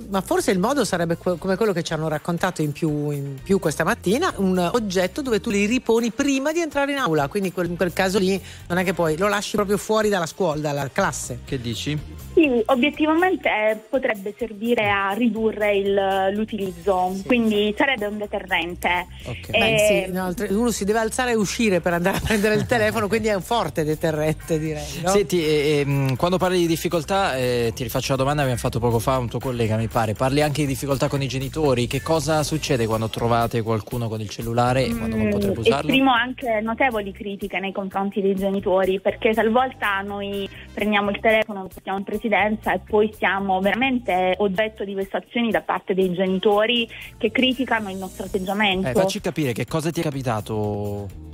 Ma forse il modo sarebbe que- come quello che ci hanno raccontato in più, in più questa mattina, un oggetto dove tu li riponi prima di entrare in aula, quindi quel- in quel caso lì non è che poi lo lasci proprio fuori dalla scuola, dalla classe. Che dici? Sì, obiettivamente eh, potrebbe servire a ridurre il- l'utilizzo, quindi sarebbe un deterrente. Ok. Beh, Eh, sì, no, uno si deve alzare e uscire per andare a *laughs* prendere il telefono, quindi è un forte deterrente direi. no? Senti, e- e, mh, quando parli di difficoltà, eh, ti rifaccio la domanda che abbiamo fatto poco fa un tuo collega, mi pare. Parli anche di difficoltà con i genitori. Che cosa succede quando trovate qualcuno con il cellulare e quando non Mm, potrebbe usarlo? Esprimo anche notevoli critiche nei confronti dei genitori perché talvolta noi prendiamo il telefono, lo portiamo in presidenza e poi siamo veramente oggetto di vessazioni da parte dei genitori che criticano il nostro atteggiamento. Eh, facci capire che cosa ti è capitato.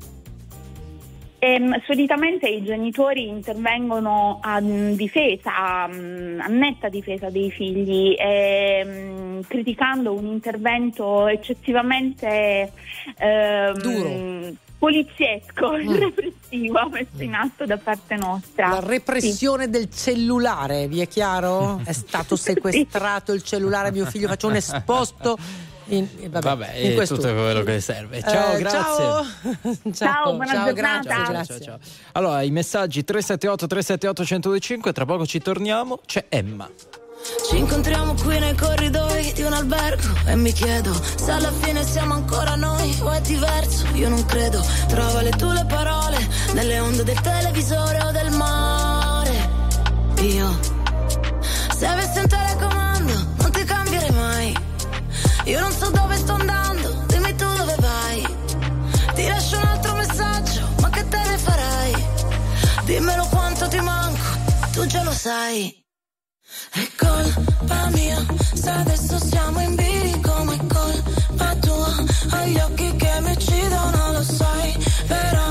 Ehm, solitamente i genitori intervengono a mm, difesa, a, mm, a netta difesa dei figli, ehm, criticando un intervento eccessivamente ehm, Duro. poliziesco Mm. *laughs* repressivo messo in atto da parte nostra. La repressione del cellulare, vi è chiaro? È stato *laughs* sequestrato il cellulare a mio figlio, faccio un esposto. In, eh, vabbè, Vabbè, in è questo- tutto quello che serve. Ciao, Eh, grazie. *laughs* Ciao, Ciao, buona ciao, giornata. grazie, Ciao, grazie. ciao, ciao. Allora, i messaggi 378 378 1025, tra poco ci torniamo. C'è Emma. Ci incontriamo qui nei corridoi di un albergo e mi chiedo se alla fine siamo ancora noi o è diverso. Io non credo, trova le tue le parole nelle onde del televisore o del mare. Io, se avessi un telecomando, Io non so dove sto andando, dimmi tu dove vai. Ti lascio un altro messaggio, ma che te ne farai? Dimmelo quanto ti manco, tu già lo sai. È colpa mia, se adesso siamo in bilico, ma è colpa tua. Ho gli occhi che mi uccidono, lo sai, però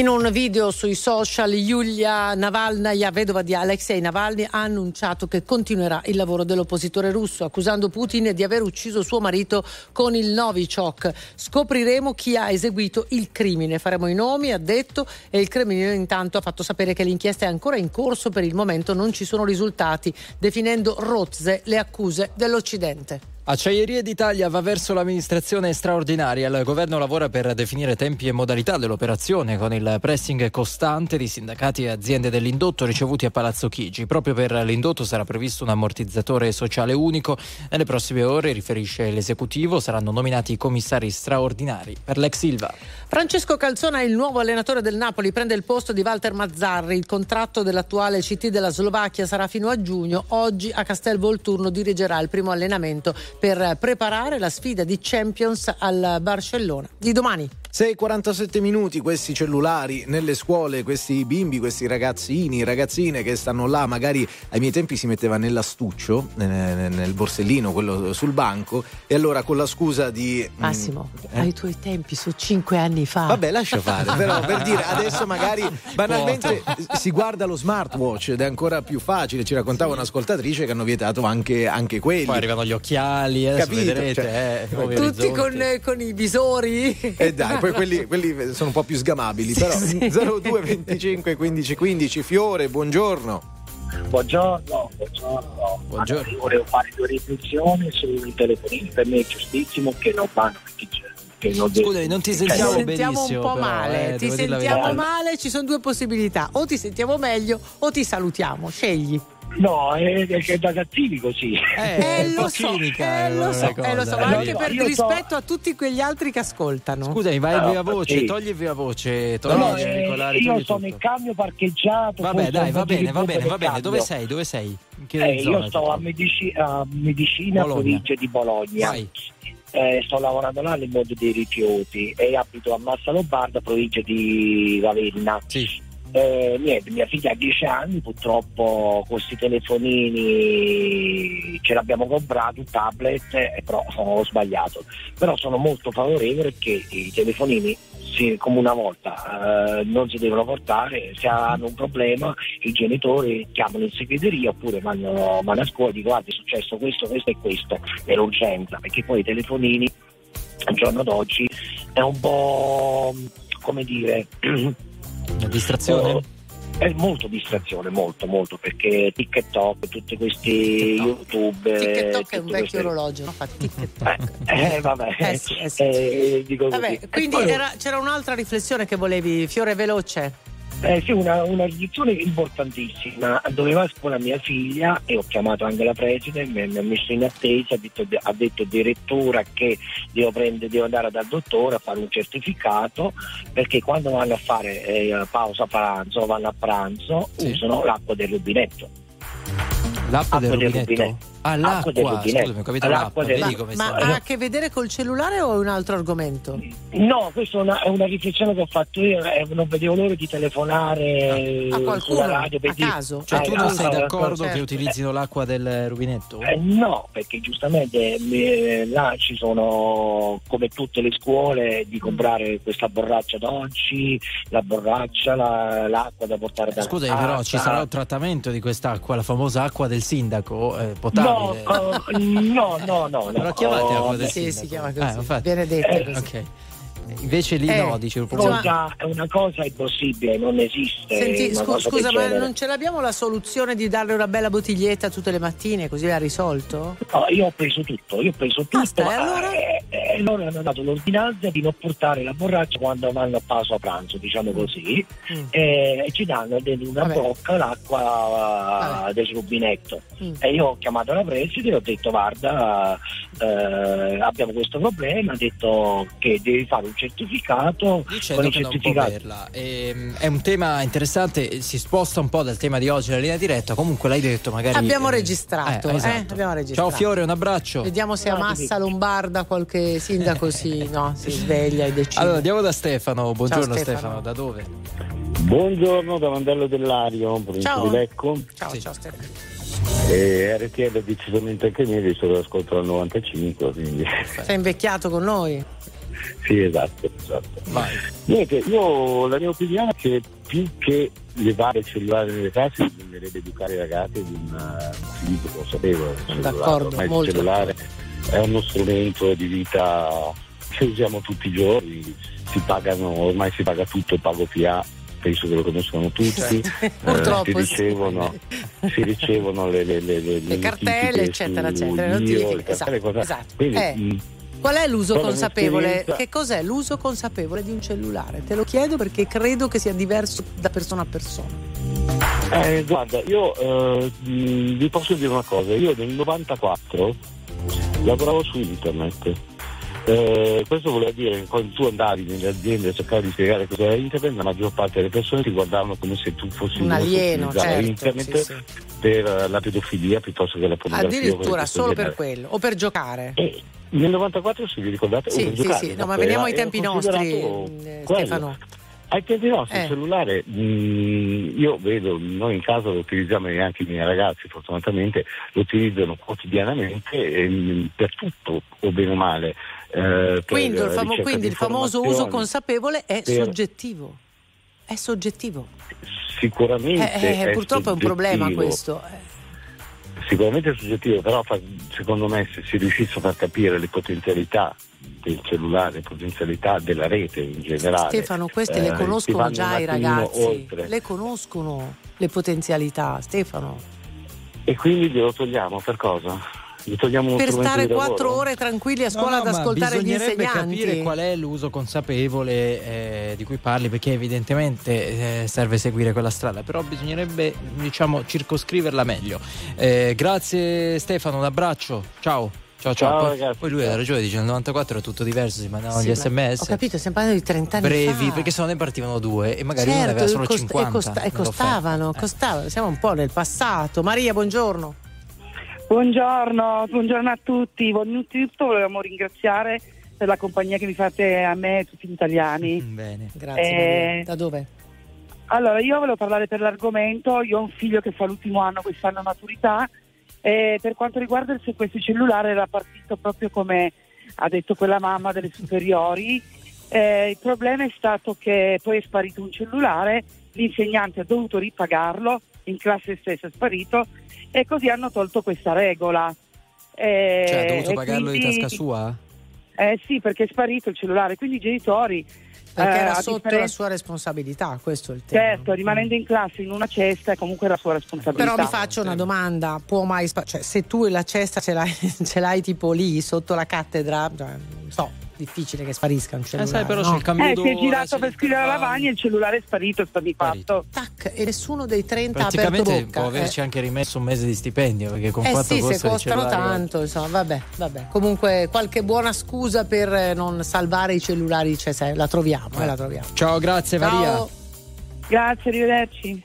In un video sui social, Yulia Navalnaya, vedova di Alexei Navalny, ha annunciato che continuerà il lavoro dell'oppositore russo, accusando Putin di aver ucciso suo marito con il Novichok. Scopriremo chi ha eseguito il crimine, faremo i nomi, ha detto, e il Cremlino intanto ha fatto sapere che l'inchiesta è ancora in corso, per il momento non ci sono risultati, definendo rozze le accuse dell'Occidente. Acciaierie d'Italia va verso l'amministrazione straordinaria. Il governo lavora per definire tempi e modalità dell'operazione con il pressing costante di sindacati e aziende dell'indotto ricevuti a Palazzo Chigi. Proprio per l'indotto sarà previsto un ammortizzatore sociale unico. Nelle prossime ore, riferisce l'esecutivo, saranno nominati i commissari straordinari per l'ex Silva. Francesco Calzona il nuovo allenatore del Napoli, prende il posto di Walter Mazzarri. Il contratto dell'attuale CT della Slovacchia sarà fino a giugno. Oggi a Castel Volturno dirigerà il primo allenamento per preparare la sfida di Champions al Barcellona di domani. 6-47 minuti, questi cellulari nelle scuole, questi bimbi, questi ragazzini, ragazzine che stanno là, magari ai miei tempi si metteva nell'astuccio, nel, nel borsellino, quello sul banco, e allora con la scusa di... mm, Massimo, eh? ai tuoi tempi, su cinque anni fa. Vabbè, lascia fare, però per *laughs* dire adesso magari banalmente si guarda lo smartwatch ed è ancora più facile. Ci raccontava un'ascoltatrice che hanno vietato anche, anche quelli. Poi arrivano gli occhiali, adesso Capito? vedrete. Cioè, eh, Tutti con, eh, con i visori. E dai, poi quelli, quelli sono un po' più sgamabili, però 02 25 15 15 Fiore, buongiorno. Buongiorno, buongiorno. Buongiorno. Allora, io volevo fare due riflessioni sui telefonini. Per me è giustissimo che non vanno perché non Scusami, non ti Cioè, sentiamo Ti sentiamo benissimo, un po' però, male, eh, ti sentiamo male, ci sono due possibilità, o ti sentiamo meglio o ti salutiamo, scegli. No, è, è da cattivi così. Eh, un lo po' so, cinica eh, lo so, eh, lo so, ma eh. anche per Io so- rispetto a tutti quegli altri che ascoltano. Scusami, vai No, via voce, sì. togli via voce, togli no, i eh, auricolari, io sono tutto. in cambio parcheggiato. Vabbè, dai, va bene, va bene, va bene. Dove sei? Dove sei? In che Eh, zona? io sto a, Medici- a Medicina, provincia di Bologna. Vai. Eh, sto lavorando là nel mondo dei rifiuti e abito a Massa Lombarda, provincia di Ravenna. Sì. Eh, niente, mia figlia ha 10 anni, purtroppo questi telefonini ce l'abbiamo comprato, tablet, eh, però ho sbagliato. Però sono molto favorevole che i telefonini, si- come una volta, eh, non si devono portare, se hanno un problema i genitori chiamano in segreteria oppure vanno, vanno a scuola e dicono guarda è successo questo, questo e questo, è l'urgenza, perché poi i telefonini al giorno d'oggi è un po' come dire *clears throat* Una distrazione? Oh, È molto distrazione, molto, molto, perché TikTok, tutti questi YouTube. eh, TikTok è un vecchio queste- orologio, no? fa TikTok. Eh, vabbè, Eh sì, eh sì. Eh. Vabbè, quindi poi- era- c'era un'altra riflessione che volevi, Fiore veloce. Eh, sì, una, una riflessione importantissima. Doveva scuola mia figlia e ho chiamato anche la preside, mi mi ha messo in attesa, ha detto, ha detto addirittura che devo, prendere, devo andare dal dottore a fare un certificato perché quando vanno a fare eh, pausa pranzo, vanno a pranzo, Sì. usano l'acqua del rubinetto. L'acqua del rubinetto? rubinetto. Ah, Acqua del l'acqua, rubinetto. scusami, ho capito L'acqua l'acqua, del- Ma, ha a che vedere col cellulare o è un altro argomento? No, questa è una, è una riflessione che ho fatto io, eh, non vedevo l'ora di telefonare A eh, qualcuno? sulla radio per A dire- caso? Cioè Eh, tu non no, sei d'accordo certo. che utilizzino l'acqua del rubinetto? Eh, no, perché giustamente eh, là ci sono, come tutte le scuole, di comprare questa borraccia d'oggi, la borraccia, la- l'acqua da portare da Scusami, però ci sarà un trattamento di quest'acqua, la famosa acqua del sindaco, eh, No, potabile. eh, no, no, no, no. Però chiamate acqua Oh, del Sì, sindaco. si chiama Ah, così. infatti. Viene detto Eh, così. Ok. Invece lì Eh, no, dice Cosa- è una cosa impossibile, non esiste. Senti, scu- scusa, ma genere. non ce l'abbiamo la soluzione di darle una bella bottiglietta tutte le mattine, così l'ha risolto? No, io ho preso tutto, io ho preso tutto. Basta, e ma, allora? eh, eh, loro hanno dato l'ordinanza di non portare la borraccia quando vanno a pausa pranzo, diciamo così, Mm. eh, e ci danno dentro una Vabbè. bocca l'acqua Vabbè. del rubinetto. Mm. E io ho chiamato la preside e ho detto guarda, eh, abbiamo questo problema, ha detto che devi fare un certificato Dicendo con che non può averla. Ehm, è un tema interessante, si sposta un po' dal tema di oggi, la linea diretta. Comunque l'hai detto, magari. Abbiamo eh, registrato, eh, eh, esatto. abbiamo registrato. Ciao Fiore, un abbraccio. Vediamo se a Massa Lombarda qualche sindaco *laughs* si, no, si sveglia e decide. Allora, andiamo da Stefano. Buongiorno Stefano. Stefano. da dove? Buongiorno da Mandello dell'Ario, provincia Ciao. di Lecco. Ciao, ciao Stefano. E RTL è decisamente anche visto che ascolto al 95, quindi Sei invecchiato con noi? Sì, esatto, esatto. Niente, io la mia opinione è che più che levare il cellulare nelle classi bisognerebbe educare i ragazzi ad un uh, utilizzo consapevole. del cellulare. Ormai il molto cellulare è uno strumento di vita che usiamo tutti i giorni, si pagano, ormai si paga tutto, pago PA, penso che lo conoscono tutti, Eh, *laughs* Purtroppo, si sì. ricevono, si ricevono le, le, le, le, Le cartelle, eccetera, eccetera, Io, le cartelle, esatto, esatto. Quindi, Eh. Qual è l'uso mia consapevole? Che cos'è l'uso consapevole di un cellulare? Te lo chiedo perché credo che sia diverso da persona a persona. Eh, guarda, io eh, vi posso dire una cosa, io nel 94 lavoravo su internet. Eh, questo voleva dire che quando tu andavi nelle aziende a cercare di spiegare cos'era internet, la maggior parte delle persone ti guardavano come se tu fossi Un alieno, certo, internet sì, sì. per eh, la pedofilia piuttosto che la pornografia. Addirittura solo genere. per quello o per giocare. Nel 94 se vi ricordate Sì, sì, giocare, sì, no, ma veniamo ai tempi nostri, eh. Stefano. Ai tempi nostri Eh. il cellulare, mh, io vedo, noi in casa lo utilizziamo e anche i miei ragazzi fortunatamente lo utilizzano quotidianamente e, mh, per tutto o bene o male. Eh, Quindi, il, famo- ricerca quindi di il famoso uso consapevole è per- soggettivo. È soggettivo. Sicuramente Eh, eh, è purtroppo è un problema soggettivo. questo. Eh, Sicuramente è soggettivo, però fa- secondo me se si riuscisse a far capire le potenzialità del cellulare, le potenzialità della rete in generale. Stefano, queste eh, le conoscono già i ragazzi. oltre. Le conoscono le potenzialità, Stefano. E quindi glielo togliamo per cosa? Uno Per stare quattro ore tranquilli a No, scuola no, ad ma ascoltare gli bisognerebbe insegnanti. capire qual è l'uso consapevole eh, di cui parli, perché evidentemente eh, serve seguire quella strada, però bisognerebbe diciamo circoscriverla meglio. Eh, grazie Stefano, un abbraccio, ciao. Ciao, ciao. Ciao, poi, lui ha ragione, dice nel 94 è tutto diverso, si mandavano Sì, gli sms Ho capito, stiamo parlando di 30 anni brevi, fa. perché se no ne partivano due e magari uno certo, aveva solo cost- 50. e, costa- e costavano, Eh. costavano. Siamo un po' nel passato. Maria, buongiorno. Buongiorno, buongiorno a tutti. Innanzitutto volevamo ringraziare per la compagnia che mi fate a me e a tutti gli italiani. Bene. Grazie. Eh. Da dove? Allora, io volevo parlare per l'argomento. Io ho un figlio che fa l'ultimo anno quest'anno maturità. E per quanto riguarda il sequestro cellulare, era partito proprio come ha detto quella mamma delle superiori. Eh, il problema è stato che poi è sparito un cellulare, l'insegnante ha dovuto ripagarlo, in classe stessa è sparito e così hanno tolto questa regola. Eh, Cioè, ha dovuto pagarlo di quindi- tasca sua? Eh sì, perché è sparito il cellulare, quindi i genitori... Perché eh, era sotto differenza- la sua responsabilità, questo è il tema. Certo, rimanendo in classe in una cesta è comunque la sua responsabilità. Però mi faccio una domanda, può mai spa- cioè se tu la cesta ce l'hai, *laughs* ce l'hai tipo lì sotto la cattedra, cioè, non so, difficile che sparisca un cellulare. sai, però no? il cambio Eh, si è girato per scrivere la lavagna e il cellulare è sparito, sta di fatto. Tac, e nessuno dei 30 ha aperto Praticamente bocca. può averci eh. anche rimesso un mese di stipendio perché con Eh quanto sì, costa se costano cellulare? tanto, insomma, vabbè, vabbè. Comunque qualche buona scusa per eh, non salvare i cellulari se- la troviamo, eh, la troviamo. Ciao, grazie Ciao. Maria. Grazie, arrivederci.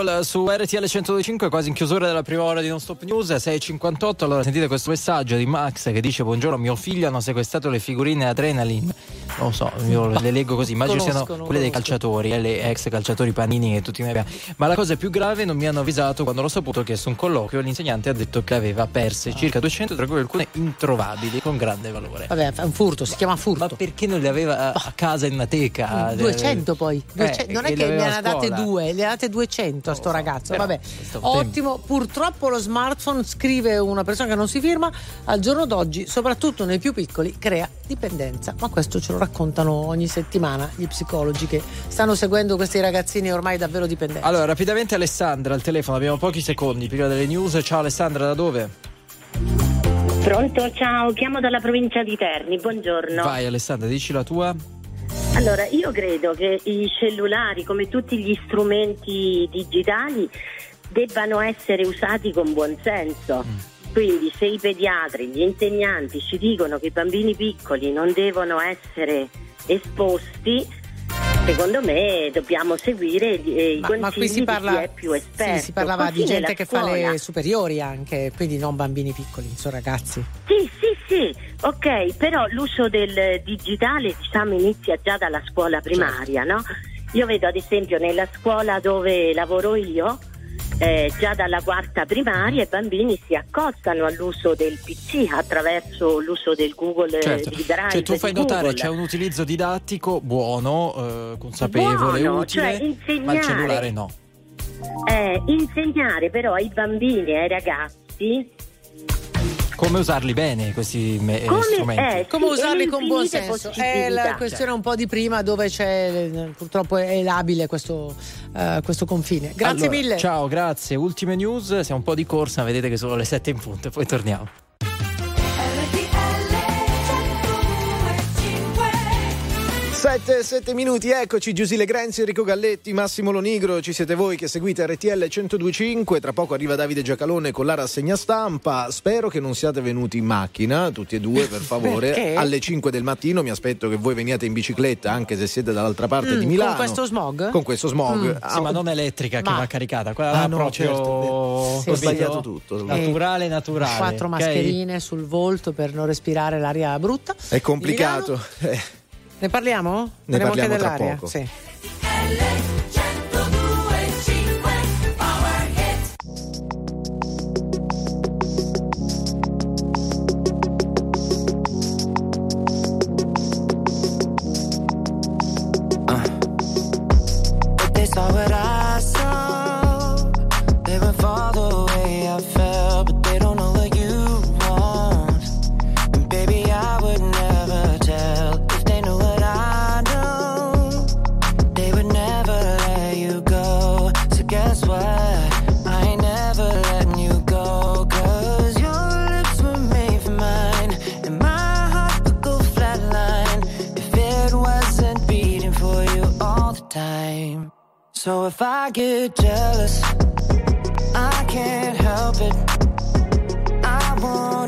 Idol su RTL 125, quasi in chiusura della prima ora di Non Stop News, 6.58. Allora sentite questo messaggio di Max che dice: Buongiorno, mio figlio hanno sequestrato le figurine Adrenaline. Non lo so, io le leggo così. Immagino siano Conosco, non quelle dei calciatori, eh, le ex calciatori panini che tutti noi abbiamo. Ma la cosa più grave, non mi hanno avvisato quando l'ho saputo che su un colloquio l'insegnante ha detto che aveva perse circa 200, tra cui alcune introvabili con grande valore. Vabbè, è un furto, si chiama furto. Ma perché non le aveva a a casa in una teca? 200 poi, 200. Eh, non è che ne ha date due, le ha date 200 a sto ragazzo. però, Vabbè, ottimo. Purtroppo lo smartphone, scrive una persona che non si firma, al giorno d'oggi, soprattutto nei più piccoli, crea dipendenza. Ma questo ce lo raccontano ogni settimana gli psicologi che stanno seguendo questi ragazzini ormai davvero dipendenti. Allora, rapidamente Alessandra al telefono, abbiamo pochi secondi prima delle news. Ciao Alessandra, da dove? Pronto, ciao, chiamo dalla provincia di Terni, buongiorno. Vai Alessandra, dici la tua. Allora, io credo che i cellulari, come tutti gli strumenti digitali, debbano essere usati con buon senso. Quindi se i pediatri, gli insegnanti ci dicono che i bambini piccoli non devono essere esposti, secondo me dobbiamo seguire eh, i Ma, ma consigli qui si parla, di chi è più sì, esperto. si parlava Così di gente che fa scuola- le superiori anche, quindi non bambini piccoli, sono ragazzi. Sì, sì, sì, ok, però l'uso del digitale diciamo inizia già dalla scuola primaria, no? Io vedo ad esempio nella scuola dove lavoro io, eh, già dalla quarta primaria i bambini si accostano all'uso del PC attraverso l'uso del Google Certo. di Drive. Cioè, tu fai notare Google. c'è un utilizzo didattico buono, eh, consapevole, Buono, utile, cioè ma il cellulare no. Eh, insegnare però ai bambini e ai ragazzi Come usarli bene questi me- eh, Come- strumenti? eh, Come Sì, usarli con buon senso? È la questione un po' di prima dove c'è purtroppo è labile questo, eh, questo confine. Grazie Allora, mille. Ciao, grazie. Ultime news, siamo un po' di corsa, vedete che sono le 7 in punto e poi torniamo. 7, 7 minuti, eccoci Giusile Grenzi, Enrico Galletti, Massimo Lonigro, ci siete voi che seguite RTL 1025, tra poco arriva Davide Giacalone con la rassegna stampa, spero che non siate venuti in macchina, tutti e due per *laughs* favore, Perché? alle 5 del mattino mi aspetto che voi veniate in bicicletta anche se siete dall'altra parte Mm, di Milano. Con questo smog? Con questo smog. Mm. Ah, Sì, ma non elettrica che Ma- va caricata, quella Ah, no, proprio certo, ho capito? sbagliato tutto. Naturale, naturale. Quattro mascherine sul volto per non respirare l'aria brutta. È complicato. *laughs* Ne parliamo? Ne Parliamo anche dell'aria? poco. Sì. So if I get jealous, I can't help it. I want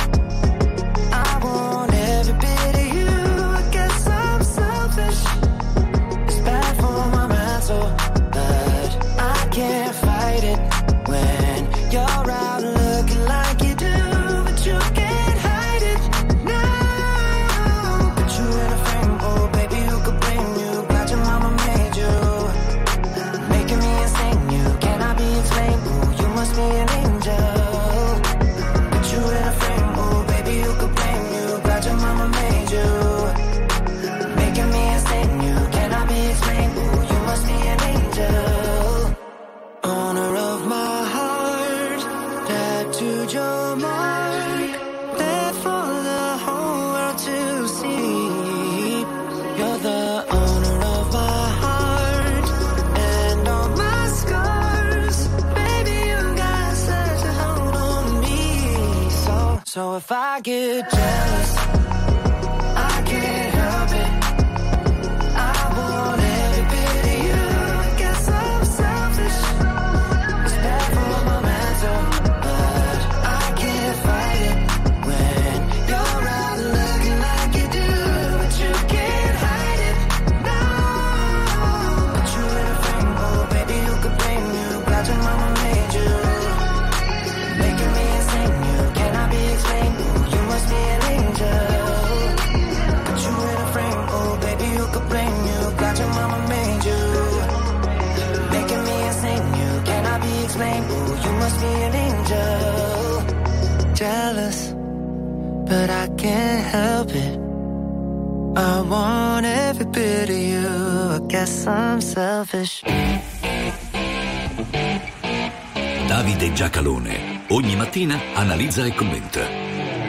Analizza e commenta.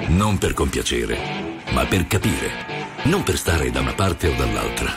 Non per compiacere, ma per capire. Non per stare da una parte o dall'altra,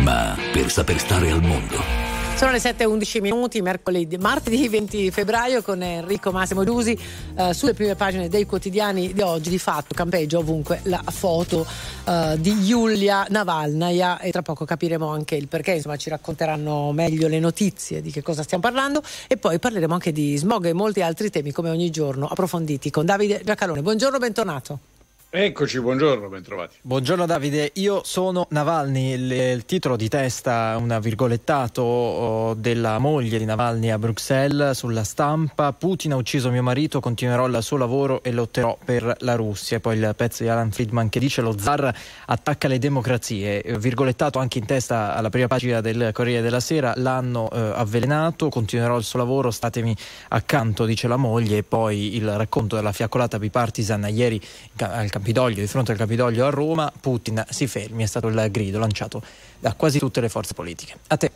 ma per saper stare al mondo. Sono le 7.11 minuti, mercoledì, martedì *laughs* 20 febbraio con Enrico Massimo Giusi eh, sulle prime pagine dei quotidiani di oggi. Di fatto campeggia ovunque la foto eh, di Giulia Navalnaya e tra poco capiremo anche il perché, insomma ci racconteranno meglio le notizie di che cosa stiamo parlando e poi parleremo anche di smog e molti altri temi come ogni giorno approfonditi con Davide Giacalone. Buongiorno, bentornato. Eccoci, buongiorno, bentrovati. Buongiorno Davide, io sono Navalny, il, il titolo di testa, un virgolettato oh, della moglie di Navalny a Bruxelles sulla stampa, Putin ha ucciso mio marito, continuerò il suo lavoro e lotterò per la Russia. E poi il pezzo di Alan Friedman che dice lo zar attacca le democrazie, virgolettato anche in testa alla prima pagina del Corriere della Sera, l'hanno eh, avvelenato, continuerò il suo lavoro, statemi accanto, dice la moglie, e poi il racconto della fiaccolata bipartisan ieri al Campidoglio, di fronte al Campidoglio a Roma, Putin si fermi, è stato il grido lanciato da quasi tutte le forze politiche. A te.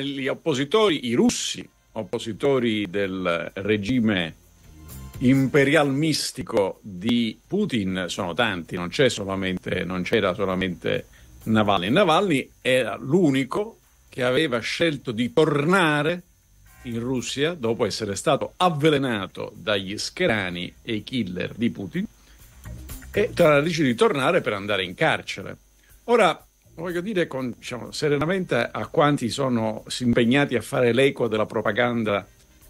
Gli oppositori, i russi, oppositori del regime imperial mistico di Putin sono tanti, non, solamente, non c'era solamente Navalny. Navalny era l'unico che aveva scelto di tornare in Russia dopo essere stato avvelenato dagli scherani e i killer di Putin e ha deciso di tornare per andare in carcere. Ora, voglio dire con, diciamo, serenamente a quanti sono impegnati a fare l'eco della propaganda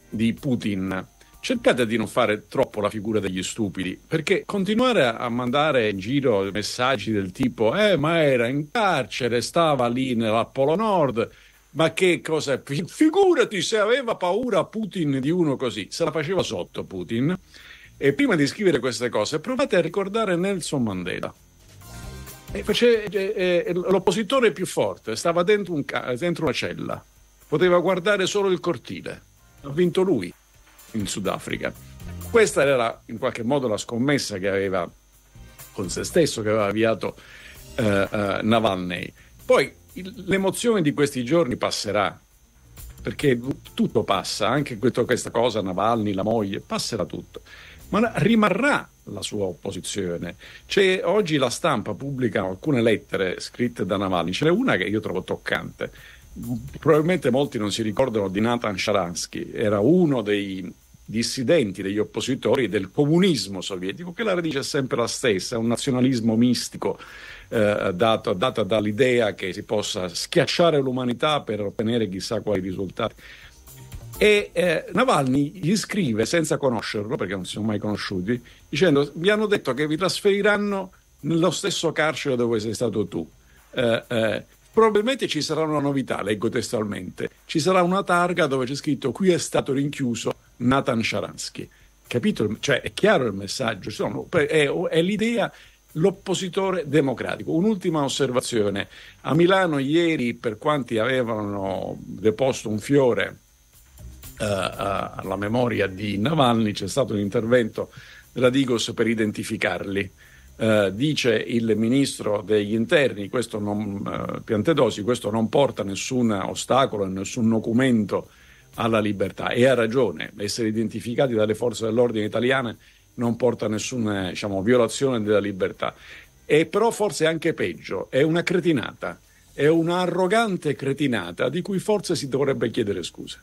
di Putin. Cercate di non fare troppo la figura degli stupidi, perché continuare a mandare in giro messaggi del tipo eh, ma era in carcere, stava lì nell'Appolo Nord, ma che cosa... fi- Figurati se aveva paura Putin di uno così, se la faceva sotto Putin. E prima di scrivere queste cose, provate a ricordare Nelson Mandela. E face- eh, eh, l'oppositore più forte stava dentro, un dentro una cella, poteva guardare solo il cortile. Ha vinto lui in Sudafrica. Questa era in qualche modo la scommessa che aveva con se stesso, che aveva avviato eh, eh, Navalny. Poi l'emozione di questi giorni passerà, perché tutto passa, anche questa cosa, Navalny, la moglie, passerà tutto. Ma rimarrà la sua opposizione. C'è, oggi la stampa pubblica alcune lettere scritte da Navalny, ce n'è una che io trovo toccante. Probabilmente molti non si ricordano di Nathan Sharansky, era uno dei dissidenti, degli oppositori del comunismo sovietico, che la radice è sempre la stessa, è un nazionalismo mistico eh, dato, data dall'idea che si possa schiacciare l'umanità per ottenere chissà quali risultati. E eh, Navalny gli scrive senza conoscerlo, perché non si sono mai conosciuti, dicendo: Mi hanno detto che vi trasferiranno nello stesso carcere dove sei stato tu. Eh, eh, probabilmente ci sarà una novità, leggo testualmente. Ci sarà una targa dove c'è scritto: Qui è stato rinchiuso Nathan Sharansky. Capito? Cioè, è chiaro il messaggio. Sono- è, è l'idea l'oppositore democratico. Un'ultima osservazione. A Milano ieri, per quanti avevano deposto un fiore eh, alla memoria di Navalny, c'è stato un intervento della Digos per identificarli. Eh, dice il ministro degli interni, questo non, eh, Piantedosi, questo non porta nessun ostacolo, nessun documento alla libertà e ha ragione, essere identificati dalle forze dell'ordine italiane non porta nessuna diciamo, violazione della libertà. E però forse anche peggio, è una cretinata, è un'arrogante cretinata di cui forse si dovrebbe chiedere scusa.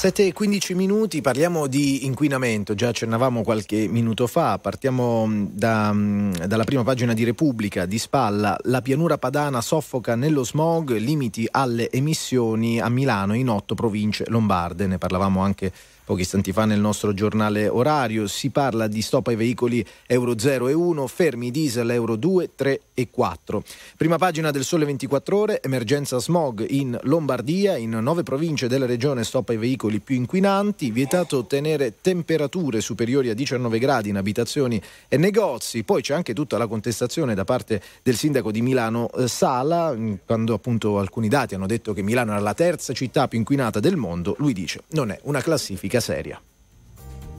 7 e 15 minuti, parliamo di inquinamento, già accennavamo qualche minuto fa, partiamo mh, da, mh, dalla prima pagina di Repubblica, di spalla, la pianura padana soffoca nello smog, limiti alle emissioni a Milano in otto province lombarde, ne parlavamo anche pochi istanti fa nel nostro giornale orario, si parla di stop ai veicoli Euro 0 e 1, fermi diesel Euro 2, 3 e 4. Prima pagina del Sole 24 ore, emergenza smog in Lombardia, in nove province della regione stop ai veicoli più inquinanti, vietato ottenere temperature superiori a 19 gradi in abitazioni e negozi, poi c'è anche tutta la contestazione da parte del sindaco di Milano eh, Sala, mh, quando appunto alcuni dati hanno detto che Milano era la terza città più inquinata del mondo, lui dice non è una classifica seria.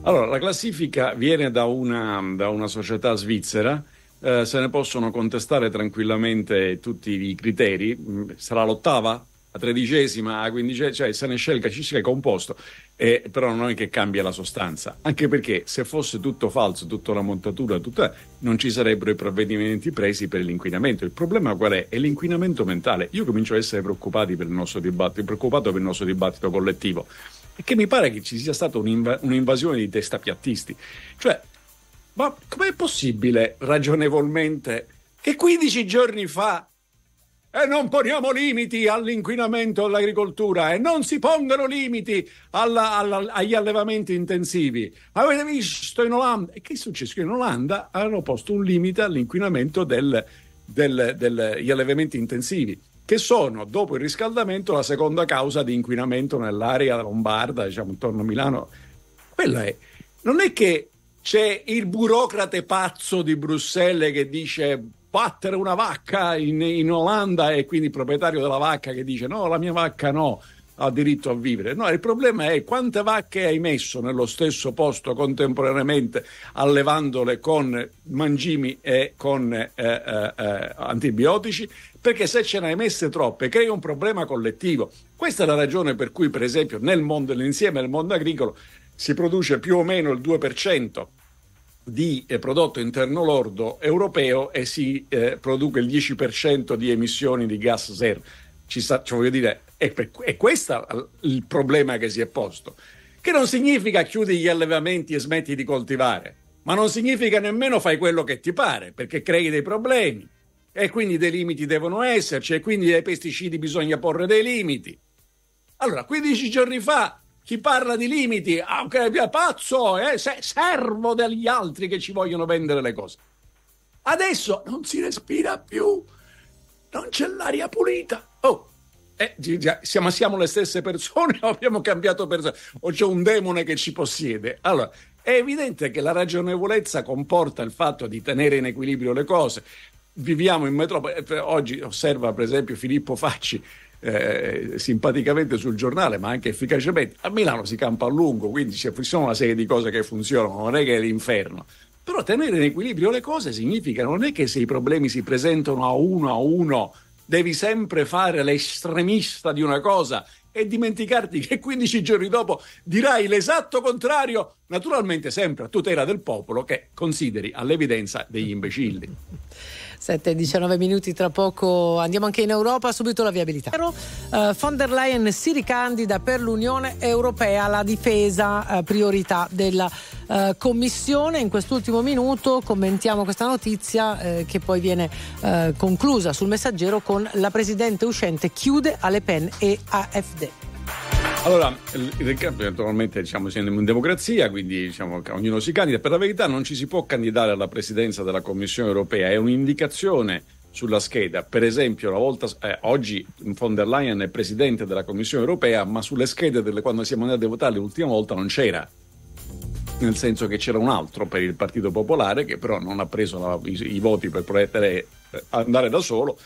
Allora, la classifica viene da una, da una società svizzera, eh, se ne possono contestare tranquillamente tutti i criteri, Mm, sarà l'ottava, la tredicesima, la quindicesima, cioè se ne scelga, ci sia composto, eh, però non è che cambia la sostanza, anche perché se fosse tutto falso, tutta la montatura, tutta, non ci sarebbero i provvedimenti presi per l'inquinamento. Il problema qual è? È l'inquinamento mentale. Io comincio a essere preoccupati per il nostro dibattito, preoccupato per il nostro dibattito collettivo e che mi pare che ci sia stata un'inva- un'invasione di testapiattisti. Cioè, ma com'è possibile ragionevolmente che 15 giorni fa e non poniamo limiti all'inquinamento dell'agricoltura e non si pongano limiti alla- alla- agli allevamenti intensivi. Avete visto in Olanda? E che è successo? In Olanda hanno posto un limite all'inquinamento del- del- degli allevamenti intensivi, che sono, dopo il riscaldamento, la seconda causa di inquinamento nell'area lombarda, diciamo intorno a Milano. Quella è. Non è che c'è il burocrate pazzo di Bruxelles che dice battere una vacca in, in Olanda e quindi il proprietario della vacca che dice no, la mia vacca no, ha diritto a vivere. No, il problema è quante vacche hai messo nello stesso posto contemporaneamente allevandole con mangimi e con eh, eh, eh, antibiotici, perché se ce ne hai messe troppe crea un problema collettivo. Questa è la ragione per cui, per esempio, nel mondo, nell'insieme del mondo agricolo si produce più o meno il 2% di eh, prodotto interno lordo europeo e si eh, produce il 10% di emissioni di gas serra. Ci sta, cioè, voglio dire, per- è questo il problema che si è posto. Che non significa chiudi gli allevamenti e smetti di coltivare, ma non significa nemmeno fai quello che ti pare, perché crei dei problemi. e quindi dei limiti devono esserci e quindi ai pesticidi bisogna porre dei limiti. Allora, 15 giorni fa chi parla di limiti, ah, che è pazzo, eh, se- servo degli altri che ci vogliono vendere le cose. Adesso non si respira più, non c'è l'aria pulita. Oh, eh, siamo, siamo le stesse persone o abbiamo cambiato persone? O c'è un demone che ci possiede? Allora, è evidente che la ragionevolezza comporta il fatto di tenere in equilibrio le cose. Viviamo in metropoli. eh, Oggi osserva, per esempio, Filippo Facci eh, simpaticamente sul giornale, ma anche efficacemente. A Milano si campa a lungo, quindi ci sono una serie di cose che funzionano, non è che è l'inferno. Però tenere in equilibrio le cose significa non è che se i problemi si presentano a uno a uno devi sempre fare l'estremista di una cosa e dimenticarti che 15 giorni dopo dirai l'esatto contrario, naturalmente sempre a tutela del popolo che consideri all'evidenza degli imbecilli. *laughs* 7 e 19 minuti tra poco andiamo anche in Europa, subito la viabilità. Eh, von der Leyen si ricandida per l'Unione Europea, la difesa eh, priorità della eh, Commissione. In quest'ultimo minuto commentiamo questa notizia che poi viene conclusa sul messaggero con la Presidente uscente chiude a Le Pen e AFD. Allora, naturalmente diciamo, siamo in democrazia, quindi diciamo, che ognuno si candida. Per la verità non ci si può candidare alla presidenza della Commissione europea, è un'indicazione sulla scheda. Per esempio, volta, eh, oggi von der Leyen è presidente della Commissione europea, ma sulle schede delle, quando siamo andati a votare l'ultima volta non c'era. Nel senso che c'era un altro per il Partito Popolare che però non ha preso la- i, i voti per poter eh, andare da solo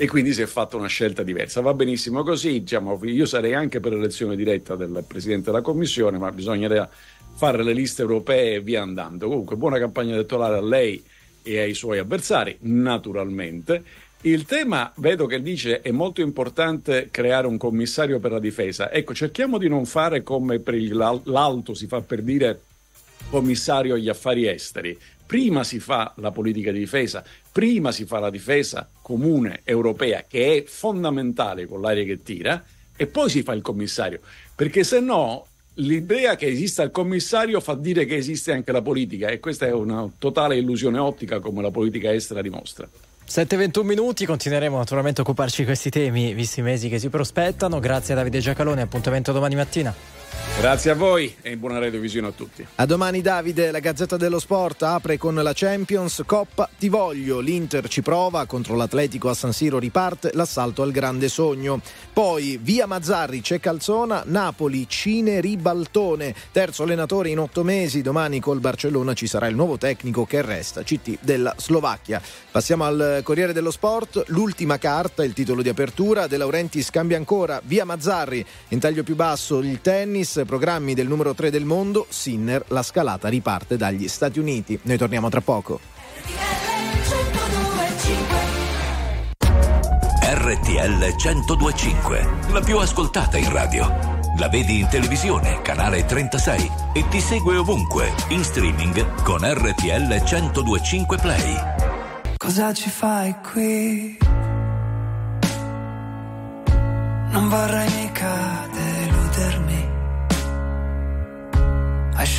e quindi si è fatta una scelta diversa. Va benissimo così, diciamo, io sarei anche per l'elezione diretta del Presidente della Commissione, ma bisognerebbe fare le liste europee e via andando. Comunque, buona campagna elettorale a lei e ai suoi avversari, naturalmente. Il tema, vedo che dice, è molto importante creare un commissario per la difesa. Ecco, cerchiamo di non fare come per l'alto si fa per dire commissario agli affari esteri. Prima si fa la politica di difesa, prima si fa la difesa comune europea, che è fondamentale con l'aria che tira, e poi si fa il commissario. Perché se no l'idea che esista il commissario fa dire che esiste anche la politica e questa è una totale illusione ottica come la politica estera dimostra. 7-21 minuti, continueremo naturalmente a occuparci di questi temi, visti i mesi che si prospettano. Grazie a Davide Giacalone, appuntamento domani mattina. Grazie a voi e buona radiovisione a tutti. A domani Davide, la Gazzetta dello Sport apre con la Champions Coppa Ti voglio, l'Inter ci prova contro l'Atletico a San Siro riparte l'assalto al grande sogno. Poi via Mazzarri c'è Calzona, Napoli, Cine Ribaltone, terzo allenatore in otto mesi, domani col Barcellona ci sarà il nuovo tecnico che resta, CT della Slovacchia. Passiamo al Corriere dello Sport, l'ultima carta, il titolo di apertura, De Laurentiis cambia ancora, via Mazzarri, in taglio più basso il tennis, programmi del numero 3 del mondo, Sinner, la scalata riparte dagli Stati Uniti. Noi torniamo tra poco. RTL 1025, la più ascoltata in radio. La vedi in televisione, canale 36 e ti segue ovunque, in streaming con RTL 1025 Play. Cosa ci fai qui? Non vorrei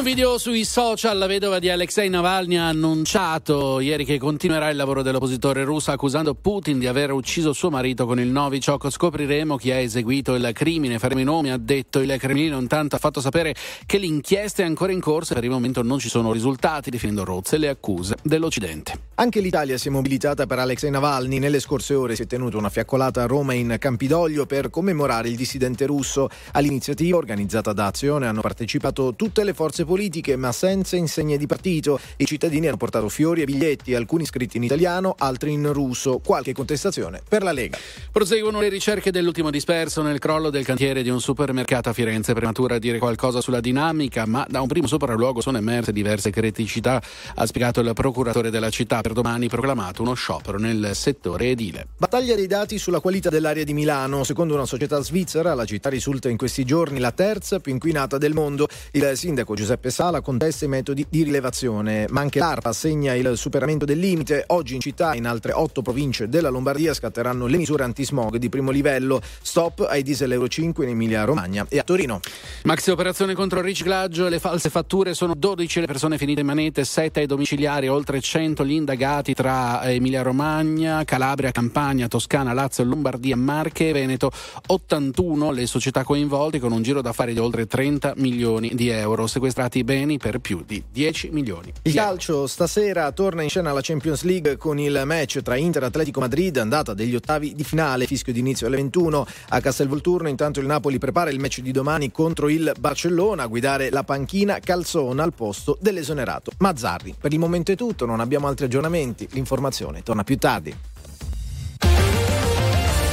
un video sui social la vedova di Alexei Navalny ha annunciato ieri che continuerà il lavoro dell'oppositore russo accusando Putin di aver ucciso suo marito con il Novichok. Scopriremo chi ha eseguito il crimine. Faremo i nomi, ha detto il Cremlino. Intanto ha fatto sapere che l'inchiesta è ancora in corso e per il momento non ci sono risultati, definendo rozze le accuse dell'Occidente. Anche l'Italia si è mobilitata per Alexei Navalny. Nelle scorse ore si è tenuta una fiaccolata a Roma in Campidoglio per commemorare il dissidente russo. All'iniziativa organizzata da Azione hanno partecipato tutte le forze politiche, ma senza insegne di partito. I cittadini hanno portato fiori e biglietti, alcuni scritti in italiano, altri in russo. Qualche contestazione per la Lega. Proseguono le ricerche dell'ultimo disperso nel crollo del cantiere di un supermercato a Firenze. Prematura a dire qualcosa sulla dinamica, ma da un primo sopralluogo sono emerse diverse criticità, ha spiegato il procuratore della città. Per domani proclamato uno sciopero nel settore edile. Battaglia dei dati sulla qualità dell'aria di Milano. Secondo una società svizzera, la città risulta in questi giorni la terza più inquinata del mondo. Il sindaco Giuseppe Sala contesta i metodi di rilevazione, ma anche l'ARPA assegna il superamento del limite. Oggi in città, in altre otto province della Lombardia, scatteranno le misure antismog di primo livello. Stop ai diesel Euro 5 in Emilia Romagna e a Torino. Maxi operazione contro il riciclaggio e le false fatture sono 12 le persone finite in manette, 7 ai domiciliari, oltre 100 gli indagati tra Emilia Romagna, Calabria, Campania, Toscana, Lazio, Lombardia, Marche e Veneto. 81 le società coinvolte con un giro d'affari di oltre 30 milioni di euro, sequestrati beni per più di 10 milioni. Il calcio stasera torna in scena la Champions League con il match tra Inter e Atletico Madrid, andata degli ottavi di finale, fischio d'inizio alle 21 a Castelvolturno. Intanto il Napoli prepara il match di domani contro il Barcellona, a guidare la panchina Calzona al posto dell'esonerato Mazzarri. Per il momento è tutto, non abbiamo altri aggiornamenti, l'informazione torna più tardi.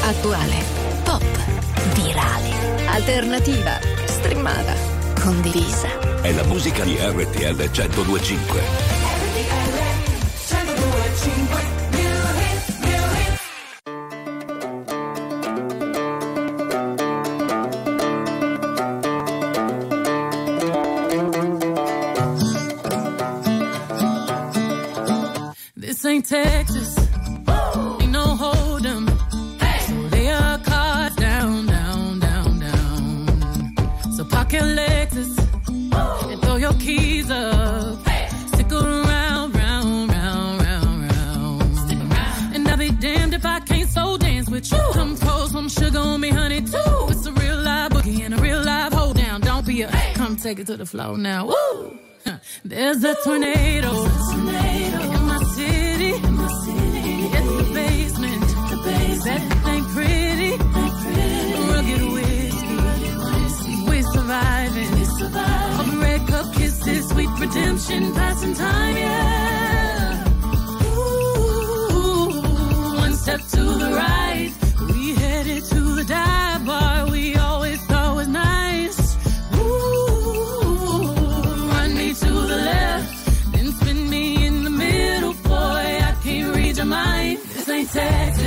Attuale, pop, virale, alternativa, streamata, condivisa. È la musica di RTL 1025. This ain't Texas. With you. Come pour some sugar on me, honey, too. It's a real live boogie and a real live hold down. Don't be a come take it to the floor now. Woo! There's a tornado. In my city. It's the basement. The basement, ain't pretty. Rugged whiskey. We surviving. All the red cup kisses, sweet redemption, passing time, yeah. Step to the right. We headed to the dive bar we always thought was nice. Ooh, run me to the left, then spin me in the middle, boy. I can't read your mind. This ain't Texas,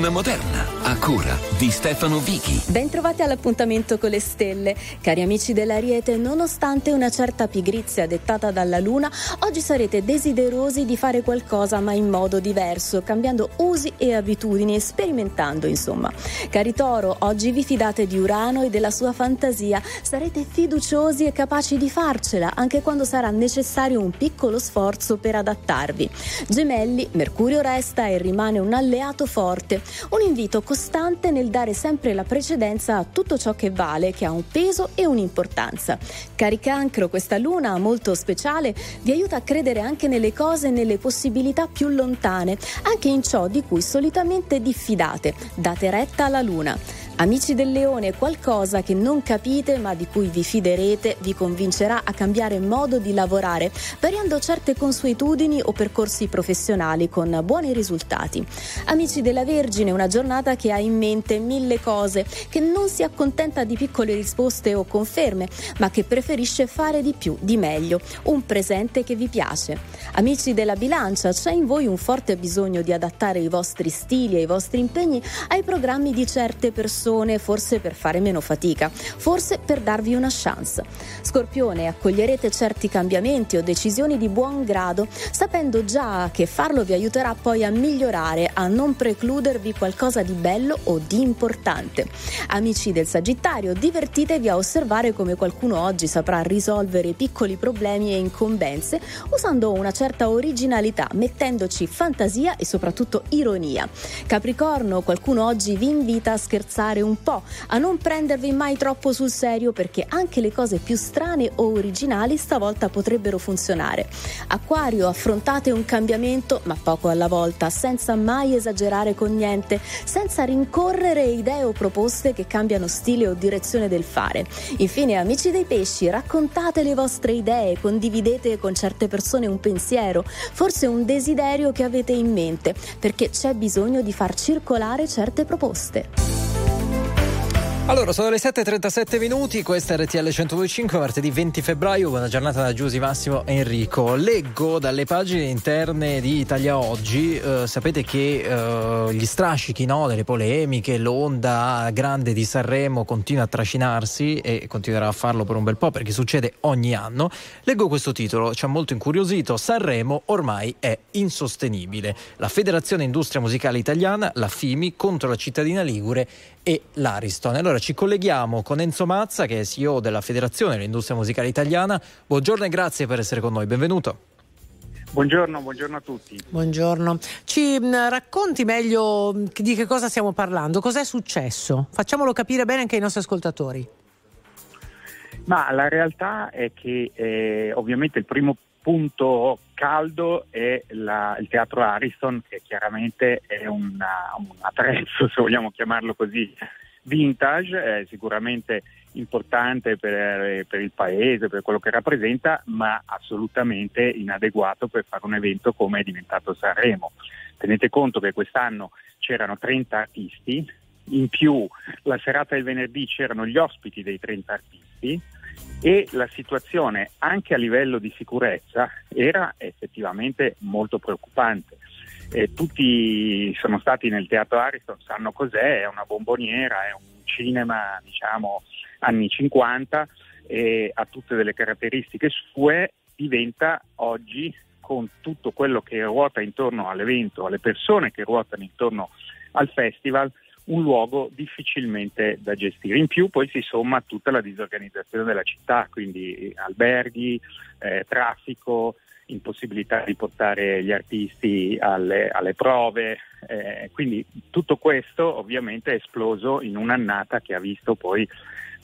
Donna Moderna, a cura di Stefano Vichi. Bentrovati all'appuntamento con le stelle. Cari amici dell'Ariete, nonostante una certa pigrizia dettata dalla Luna, oggi sarete desiderosi di fare qualcosa ma in modo diverso, cambiando usi e abitudini sperimentando, insomma. Cari Toro, oggi vi fidate di Urano e della sua fantasia, sarete fiduciosi e capaci di farcela, anche quando sarà necessario un piccolo sforzo per adattarvi. Gemelli, Mercurio resta e rimane un alleato forte, un invito costante nel dare sempre la precedenza a tutto ciò che vale, che ha un peso e un'importanza. Cari cancro, questa luna molto speciale vi aiuta a credere anche nelle cose e nelle possibilità più lontane, anche in ciò di cui solitamente diffidate. Date retta alla luna. Amici del leone, qualcosa che non capite ma di cui vi fiderete vi convincerà a cambiare modo di lavorare, variando certe consuetudini o percorsi professionali con buoni risultati. Amici della Vergine, una giornata che ha in mente mille cose, che non si accontenta di piccole risposte o conferme, ma che preferisce fare di più, di meglio, un presente che vi piace. Amici della Bilancia, c'è in voi un forte bisogno di adattare i vostri stili e i vostri impegni ai programmi di certe persone forse per fare meno fatica, forse per darvi una chance. Scorpione, accoglierete certi cambiamenti o decisioni di buon grado, sapendo già che farlo vi aiuterà poi a migliorare, a non precludervi qualcosa di bello o di importante. Amici del Sagittario, divertitevi a osservare come qualcuno oggi saprà risolvere piccoli problemi e incombenze usando una certa originalità, mettendoci fantasia e soprattutto ironia. Capricorno, qualcuno oggi vi invita a scherzare un po', a non prendervi mai troppo sul serio perché anche le cose più strane o originali stavolta potrebbero funzionare. Acquario, affrontate un cambiamento, ma poco alla volta, senza mai esagerare con niente, senza rincorrere idee o proposte che cambiano stile o direzione del fare. Infine, amici dei pesci, raccontate le vostre idee, condividete con certe persone un pensiero, forse un desiderio che avete in mente, perché c'è bisogno di far circolare certe proposte. Allora, sono le 7.37 minuti, questa è RTL 125, martedì 20 febbraio, buona giornata da Giusy Massimo e Enrico. Leggo dalle pagine interne di Italia Oggi, eh, sapete che eh, gli strascichi no, delle polemiche, l'onda grande di Sanremo continua a trascinarsi e continuerà a farlo per un bel po' perché succede ogni anno. Leggo questo titolo, ci ha molto incuriosito, Sanremo ormai è insostenibile. La Federazione Industria Musicale Italiana, la FIMI, contro la cittadina Ligure e l'Ariston. Allora ci colleghiamo con Enzo Mazza, che è CEO della Federazione dell'Industria Musicale Italiana. Buongiorno e grazie per essere con noi, benvenuto. Buongiorno, buongiorno a tutti. Buongiorno. Ci racconti meglio di che cosa stiamo parlando? Cos'è successo? Facciamolo capire bene anche ai nostri ascoltatori. Ma la realtà è che eh, ovviamente il primo punto caldo è la- il teatro Ariston, che chiaramente è una- un attrezzo, *laughs* se vogliamo chiamarlo così, vintage, sicuramente importante per, per il paese, per quello che rappresenta, ma assolutamente inadeguato per fare un evento come è diventato Sanremo. Tenete conto che quest'anno c'erano 30 artisti, in più la serata del venerdì c'erano gli ospiti dei 30 artisti e la situazione anche a livello di sicurezza era effettivamente molto preoccupante. Eh, tutti sono stati nel teatro Ariston, sanno cos'è, è una bomboniera, è un cinema diciamo anni 50 e ha tutte delle caratteristiche sue, diventa oggi con tutto quello che ruota intorno all'evento, alle persone che ruotano intorno al festival, un luogo difficilmente da gestire. In più poi si somma tutta la disorganizzazione della città, quindi alberghi, eh, traffico impossibilità di portare gli artisti alle, alle prove, eh, quindi tutto questo ovviamente è esploso in un'annata che ha visto poi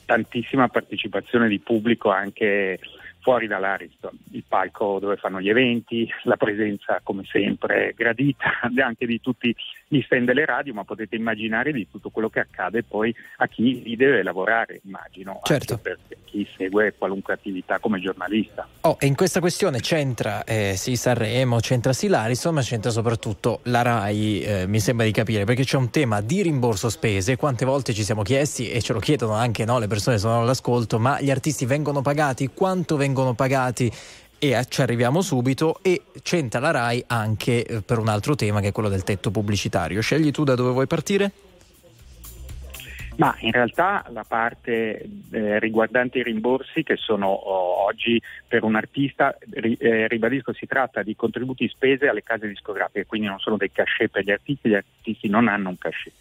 tantissima partecipazione di pubblico anche fuori dall'Ariston, il palco dove fanno gli eventi, la presenza come sempre gradita *laughs* anche di tutti gli stand delle radio, ma potete immaginare di tutto quello che accade poi a chi lì deve lavorare, immagino, Certo. per chi segue qualunque attività come giornalista. Oh, e in questa questione c'entra eh, sì Sanremo, c'entra sì l'Ariston, ma c'entra soprattutto la RAI, eh, mi sembra di capire, perché c'è un tema di rimborso spese. Quante volte ci siamo chiesti, e ce lo chiedono anche no, le persone che sono all'ascolto, ma gli artisti vengono pagati? Quanto vengono pagati? E eh, ci arriviamo subito e c'entra la RAI anche eh, per un altro tema che è quello del tetto pubblicitario. Scegli tu da dove vuoi partire? Ma in realtà la parte eh, riguardante i rimborsi che sono oh, oggi per un artista, ri- eh, ribadisco, si tratta di contributi spese alle case discografiche, quindi non sono dei cachet per gli artisti, gli artisti non hanno un cachet.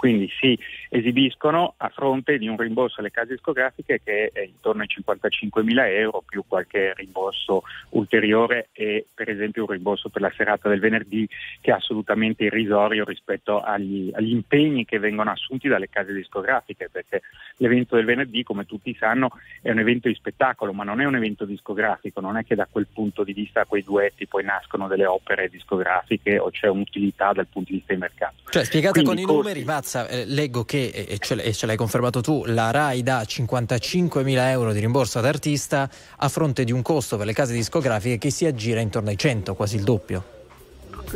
Quindi si esibiscono a fronte di un rimborso alle case discografiche che è intorno ai 55 mila euro più qualche rimborso ulteriore e per esempio un rimborso per la serata del venerdì che è assolutamente irrisorio rispetto agli, agli impegni che vengono assunti dalle case discografiche perché l'evento del venerdì come tutti sanno è un evento di spettacolo ma non è un evento discografico, non è che da quel punto di vista quei duetti poi nascono delle opere discografiche o c'è un'utilità dal punto di vista di mercato. Cioè, spiegate Quindi con i numeri, Mazza, eh, leggo che, e ce, l- e ce l'hai confermato tu, la RAI dà 55 mila euro di rimborso ad artista a fronte di un costo per le case discografiche che si aggira intorno ai 100, quasi il doppio.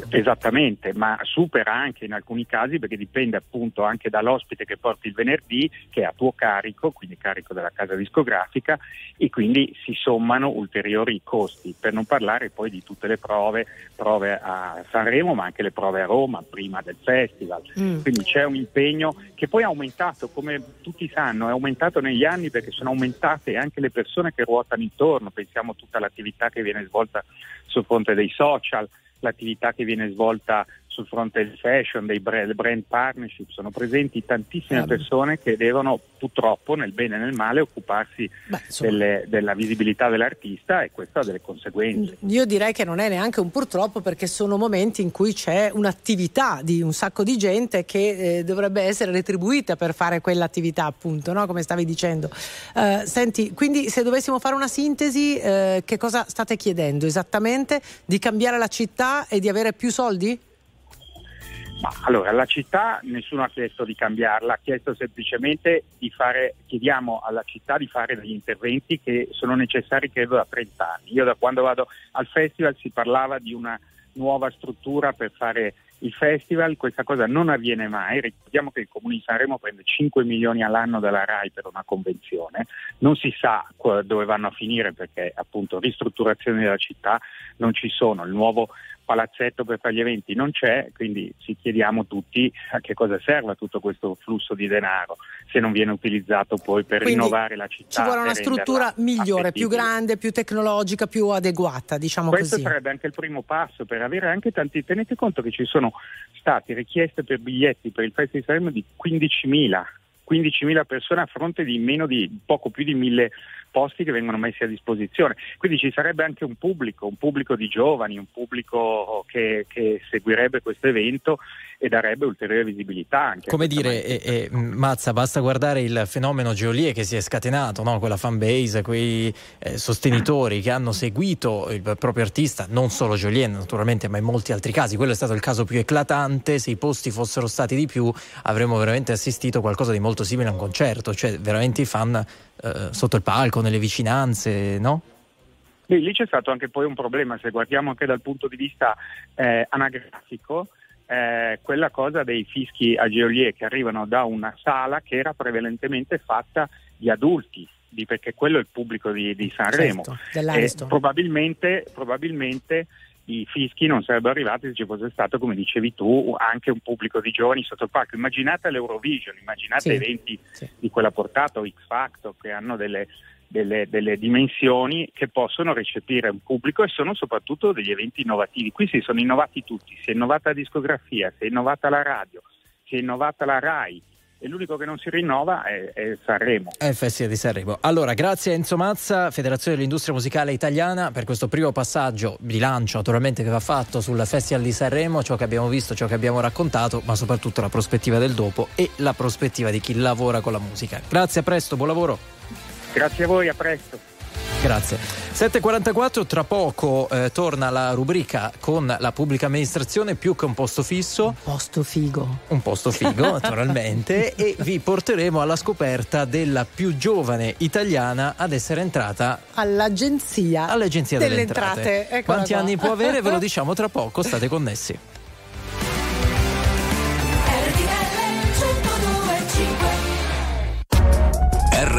Esattamente, ma supera anche in alcuni casi perché dipende appunto anche dall'ospite che porti il venerdì che è a tuo carico, quindi carico della casa discografica e quindi si sommano ulteriori costi, per non parlare poi di tutte le prove, prove a Sanremo ma anche le prove a Roma prima del festival. Mm. Quindi c'è un impegno che poi è aumentato, come tutti sanno, è aumentato negli anni perché sono aumentate anche le persone che ruotano intorno, pensiamo a tutta l'attività che viene svolta sul fronte dei social, l'attività che viene svolta sul fronte del fashion, dei brand, brand partnership, sono presenti tantissime persone che devono purtroppo nel bene e nel male occuparsi insomma. delle- della visibilità dell'artista e questo ha delle conseguenze. Io direi che non è neanche un purtroppo perché sono momenti in cui c'è un'attività di un sacco di gente che eh, dovrebbe essere retribuita per fare quell'attività, appunto, no? come stavi dicendo. Eh, senti, quindi se dovessimo fare una sintesi, eh, che cosa state chiedendo esattamente? Di cambiare la città e di avere più soldi? Ma allora la città nessuno ha chiesto di cambiarla, ha chiesto semplicemente di fare, chiediamo alla città di fare degli interventi che sono necessari credo da 30 anni. Io da quando vado al festival si parlava di una nuova struttura per fare il festival, questa cosa non avviene mai, ricordiamo che il Comune di Sanremo prende 5 milioni all'anno dalla RAI per una convenzione, non si sa dove vanno a finire perché appunto ristrutturazioni della città non ci sono, il nuovo palazzetto per fare gli eventi non c'è, quindi ci chiediamo tutti a che cosa serva tutto questo flusso di denaro se non viene utilizzato poi per Quindi rinnovare la città. Ci vuole una struttura migliore, più grande, più tecnologica, più adeguata, diciamo Questo così. sarebbe anche il primo passo per avere anche tanti. Tenete conto che ci sono state richieste per biglietti per il Festival di Sanremo di 15.000. 15.000 persone a fronte di meno di poco più di 1.000 posti che vengono messi a disposizione. Quindi ci sarebbe anche un pubblico, un pubblico di giovani, un pubblico che, che seguirebbe questo evento e darebbe ulteriore visibilità anche. Come dire, eh, eh, Mazza, basta guardare il fenomeno Geolie che si è scatenato, no? quella fanbase, quei eh, sostenitori che hanno seguito il proprio artista, non solo Geolie naturalmente, ma in molti altri casi. Quello è stato il caso più eclatante, se i posti fossero stati di più avremmo veramente assistito a qualcosa di molto simile a un concerto, cioè veramente i fan eh, sotto il palco, nelle vicinanze, no? Lì c'è stato anche poi un problema, se guardiamo anche dal punto di vista eh, anagrafico, eh, quella cosa dei fischi a Geolier che arrivano da una sala che era prevalentemente fatta di adulti, di- perché quello è il pubblico di, di Sanremo. Certo, probabilmente, probabilmente i fischi non sarebbero arrivati se ci fosse stato, come dicevi tu, anche un pubblico di giovani sotto il palco. Immaginate l'Eurovision, immaginate Sì, eventi di quella portata o X Factor che hanno delle, delle- delle dimensioni che possono recepire un pubblico e sono soprattutto degli eventi innovativi. Qui si sono innovati tutti, si è innovata la discografia, si è innovata la radio, si è innovata la RAI. e l'unico che non si rinnova è, è Sanremo. È il Festival di Sanremo. Allora, grazie a Enzo Mazza, Federazione dell'Industria Musicale Italiana, per questo primo passaggio di lancio naturalmente che va fatto sul Festival di Sanremo, ciò che abbiamo visto, ciò che abbiamo raccontato, ma soprattutto la prospettiva del dopo e la prospettiva di chi lavora con la musica. Grazie, a presto, buon lavoro. Grazie a voi, a presto. Grazie. 7.44, tra poco eh, torna la rubrica con la pubblica amministrazione più che un posto fisso. Un posto figo. Un posto figo, *laughs* naturalmente, e vi porteremo alla scoperta della più giovane italiana ad essere entrata All'agenzia, all'Agenzia delle, Entrate. Eccola Quanti qua. anni può avere? Ve lo *laughs* diciamo tra poco, state connessi.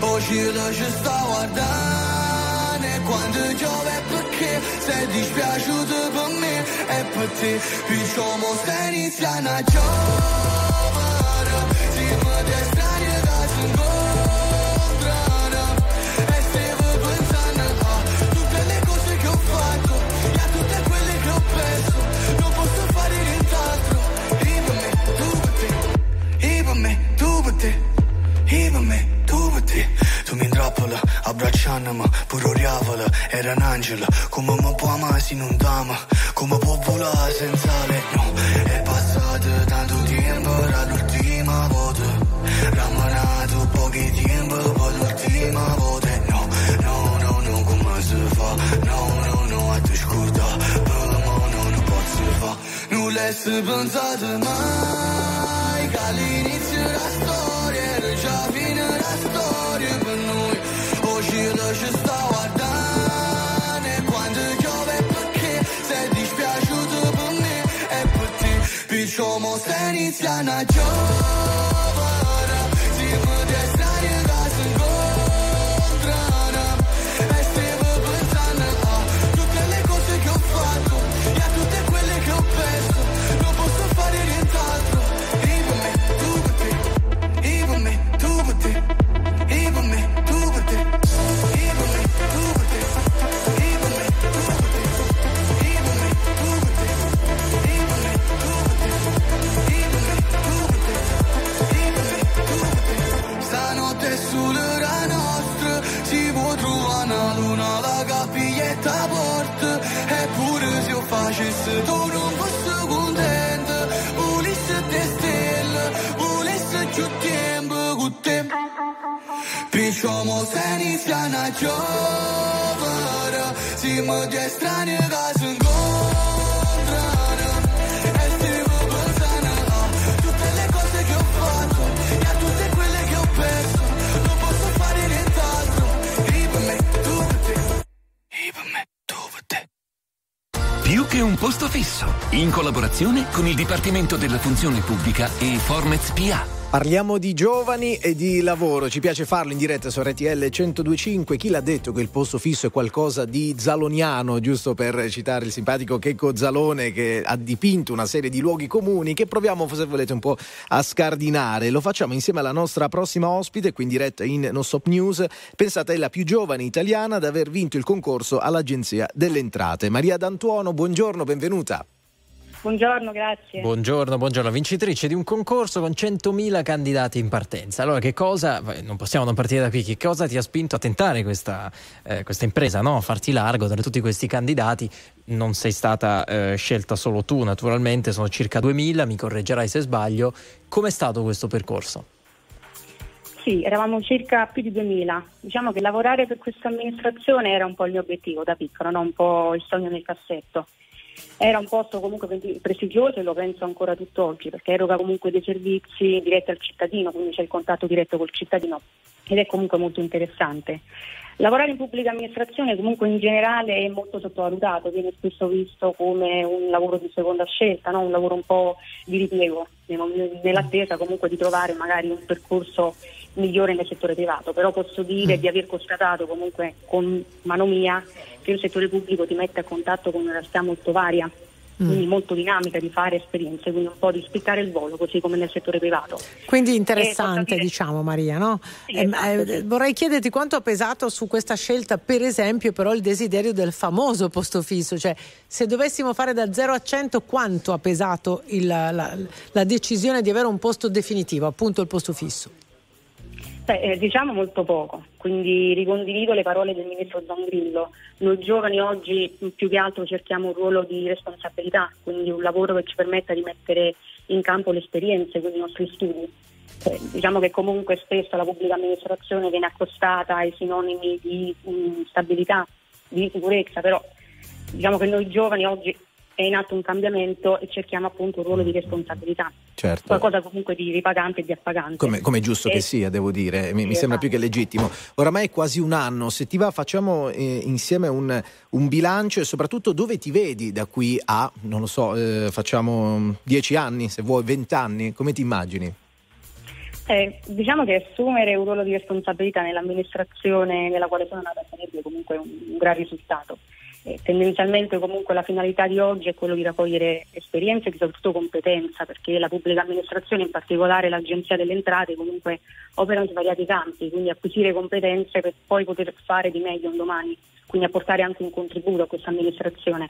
Oggi ci lasci sta guardare quando giove perché? Sei dispiaciuto per me e per te qui siamo se iniziano a giovare abbracciandomi Pure oriavola, era un angelo. Come mi può amare se non t'ama Come può volare senza lei No, è passato tanto tempo Dall'ultima volta. Rammanato pochi tempo Poi l'ultima volta. No, no, no, no, come si fa? No, no, no, a te scorda Per mo no, non posso fa Non l'hai pensato mai Che Feliz la Nacho. facesse d'un lungo contento Volesse te stelle, volesse più tempo con te. Pensiamo se inizia una giovane Siamo di strani che sono Che un posto fisso, in collaborazione con il Dipartimento della Funzione Pubblica e Formez PA. Parliamo di giovani e di lavoro, ci piace farlo in diretta su RTL 1025. Chi l'ha detto che il posto fisso è qualcosa di zaloniano, giusto per citare il simpatico Checco Zalone che ha dipinto una serie di luoghi comuni che proviamo, se volete, un po' a scardinare. Lo facciamo insieme alla nostra prossima ospite, qui in diretta in No Stop News. Pensate, è la più giovane italiana ad aver vinto il concorso all'Agenzia delle Entrate. Maria D'Antuono, buongiorno, benvenuta. Buongiorno, grazie. Buongiorno, buongiorno, vincitrice di un concorso con 100.000 candidati in partenza. Allora, che cosa, non possiamo non partire da qui, che cosa ti ha spinto a tentare questa, eh, questa impresa, no? farti largo tra tutti questi candidati? Non sei stata eh, scelta solo tu, naturalmente, sono circa 2.000, mi correggerai se sbaglio. Com'è stato questo percorso? sì, eravamo circa più di 2000. Diciamo che lavorare per questa amministrazione era un po' il mio obiettivo da piccola, no? un po' il sogno nel cassetto. Era un posto comunque pre- prestigioso e lo penso ancora tutt'oggi perché eroga comunque dei servizi diretti al cittadino, quindi c'è il contatto diretto col cittadino ed è comunque molto interessante. Lavorare in pubblica amministrazione comunque in generale è molto sottovalutato, viene spesso visto come un lavoro di seconda scelta, no? un lavoro un po' di ripiego, nell'attesa comunque di trovare magari un percorso migliore nel settore privato, però posso dire di aver constatato comunque con mano mia che il settore pubblico ti mette a contatto con una realtà molto varia. Quindi molto dinamica di fare esperienze, quindi un po' di spiccare il volo, così come nel settore privato. Quindi interessante, dire- diciamo Maria, no? Sì, Ehm, esatto, eh, sì. vorrei chiederti quanto ha pesato su questa scelta, per esempio, però il desiderio del famoso posto fisso, cioè se dovessimo fare da 0 a 100 quanto ha pesato il- la, la decisione di avere un posto definitivo, appunto il posto fisso? Beh, eh, diciamo molto poco, quindi ricondivido le parole del ministro Zangrillo. Noi giovani oggi più che altro cerchiamo un ruolo di responsabilità, quindi un lavoro che ci permetta di mettere in campo le esperienze, quindi i nostri studi. Eh, diciamo che comunque spesso la pubblica amministrazione viene accostata ai sinonimi di mh, stabilità, di sicurezza, però diciamo che noi giovani oggi è in atto un cambiamento e cerchiamo appunto un ruolo di responsabilità, Certo. qualcosa comunque di ripagante e di appagante. Come, come è giusto E- che sia, devo dire, mi, mi Sì, sembra più esatto. che legittimo. Oramai è quasi un anno, se ti va facciamo eh, insieme un, un bilancio e soprattutto dove ti vedi da qui a, non lo so, eh, facciamo dieci anni, se vuoi, vent'anni, come ti immagini? Eh, diciamo che assumere un ruolo di responsabilità nell'amministrazione nella quale sono nata sarebbe comunque un, un gran risultato. Eh, tendenzialmente comunque la finalità di oggi è quello di raccogliere esperienze e soprattutto competenza, perché la pubblica amministrazione, in particolare l'Agenzia delle Entrate, comunque operano in svariati campi, quindi acquisire competenze per poi poter fare di meglio un domani, quindi apportare anche un contributo a questa amministrazione.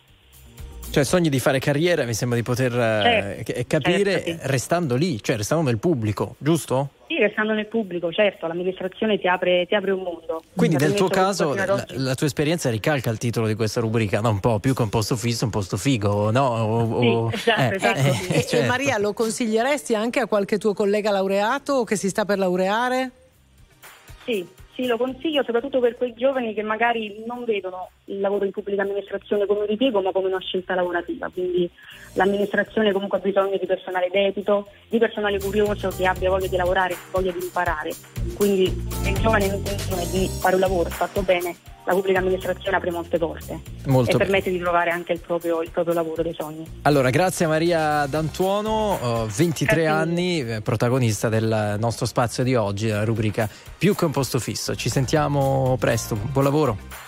Cioè, sogni di fare carriera, mi sembra di poter eh, Certo, c- capire certo, sì. restando lì, cioè restando nel pubblico, giusto? Sì, restando nel pubblico, certo, l'amministrazione ti apre, ti apre un mondo. Quindi nel tuo caso la, la tua esperienza ricalca il titolo di questa rubrica, no? un po' più che un posto fisso, un posto figo, no? O- o- Sì, esatto, eh, esatto, eh, sì. E, *laughs* e certo. Maria, lo consiglieresti anche a qualche tuo collega laureato o che si sta per laureare? Sì, sì, lo consiglio soprattutto per quei giovani che magari non vedono il lavoro in pubblica amministrazione come un ripiego ma come una scelta lavorativa. Quindi l'amministrazione comunque ha bisogno di personale dedito, di personale curioso che abbia voglia di lavorare, voglia di imparare. Quindi se il giovane ha intenzione di fare un lavoro fatto bene, la pubblica amministrazione apre molte porte Molto e permette di trovare anche il proprio, il proprio lavoro dei sogni. Allora, grazie a Maria D'Antuono, eh, 23 Grazie anni, eh, protagonista del nostro spazio di oggi, la rubrica Più che un posto fisso. Ci sentiamo presto, buon lavoro.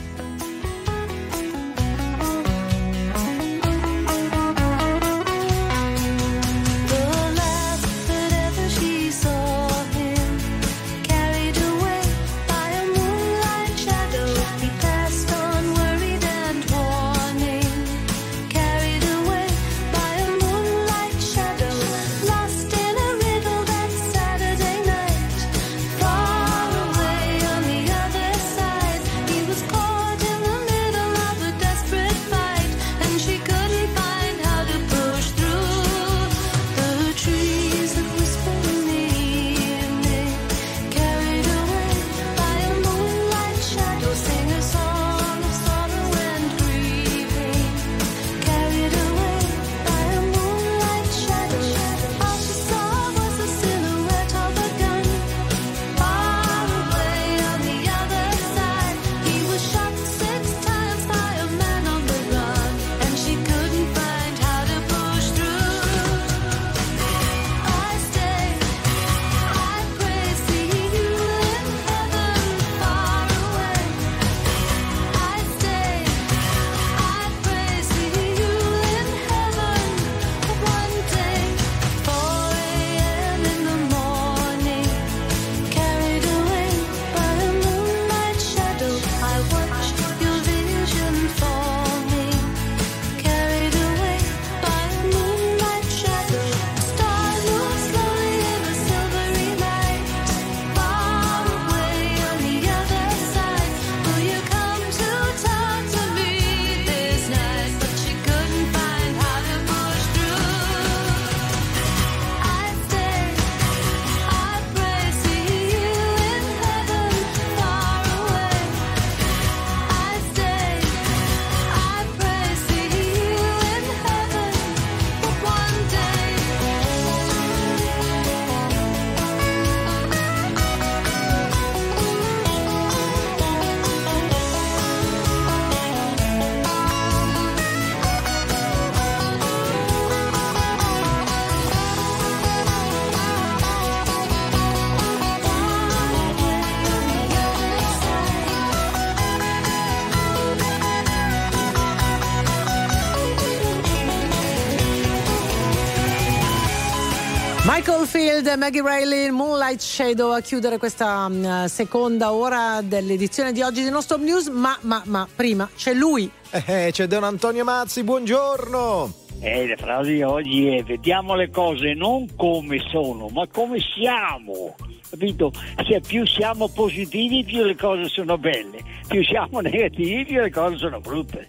Maggie Riley, Moonlight Shadow a chiudere questa mm, seconda ora dell'edizione di oggi di Non Stop News, ma, ma, ma prima c'è lui. Eh, c'è Don Antonio Mazzi, buongiorno. Eh, la frase di oggi è vediamo le cose non come sono, ma come siamo. Capito? Se più siamo positivi, più le cose sono belle, più siamo *laughs* negativi, più le cose sono brutte.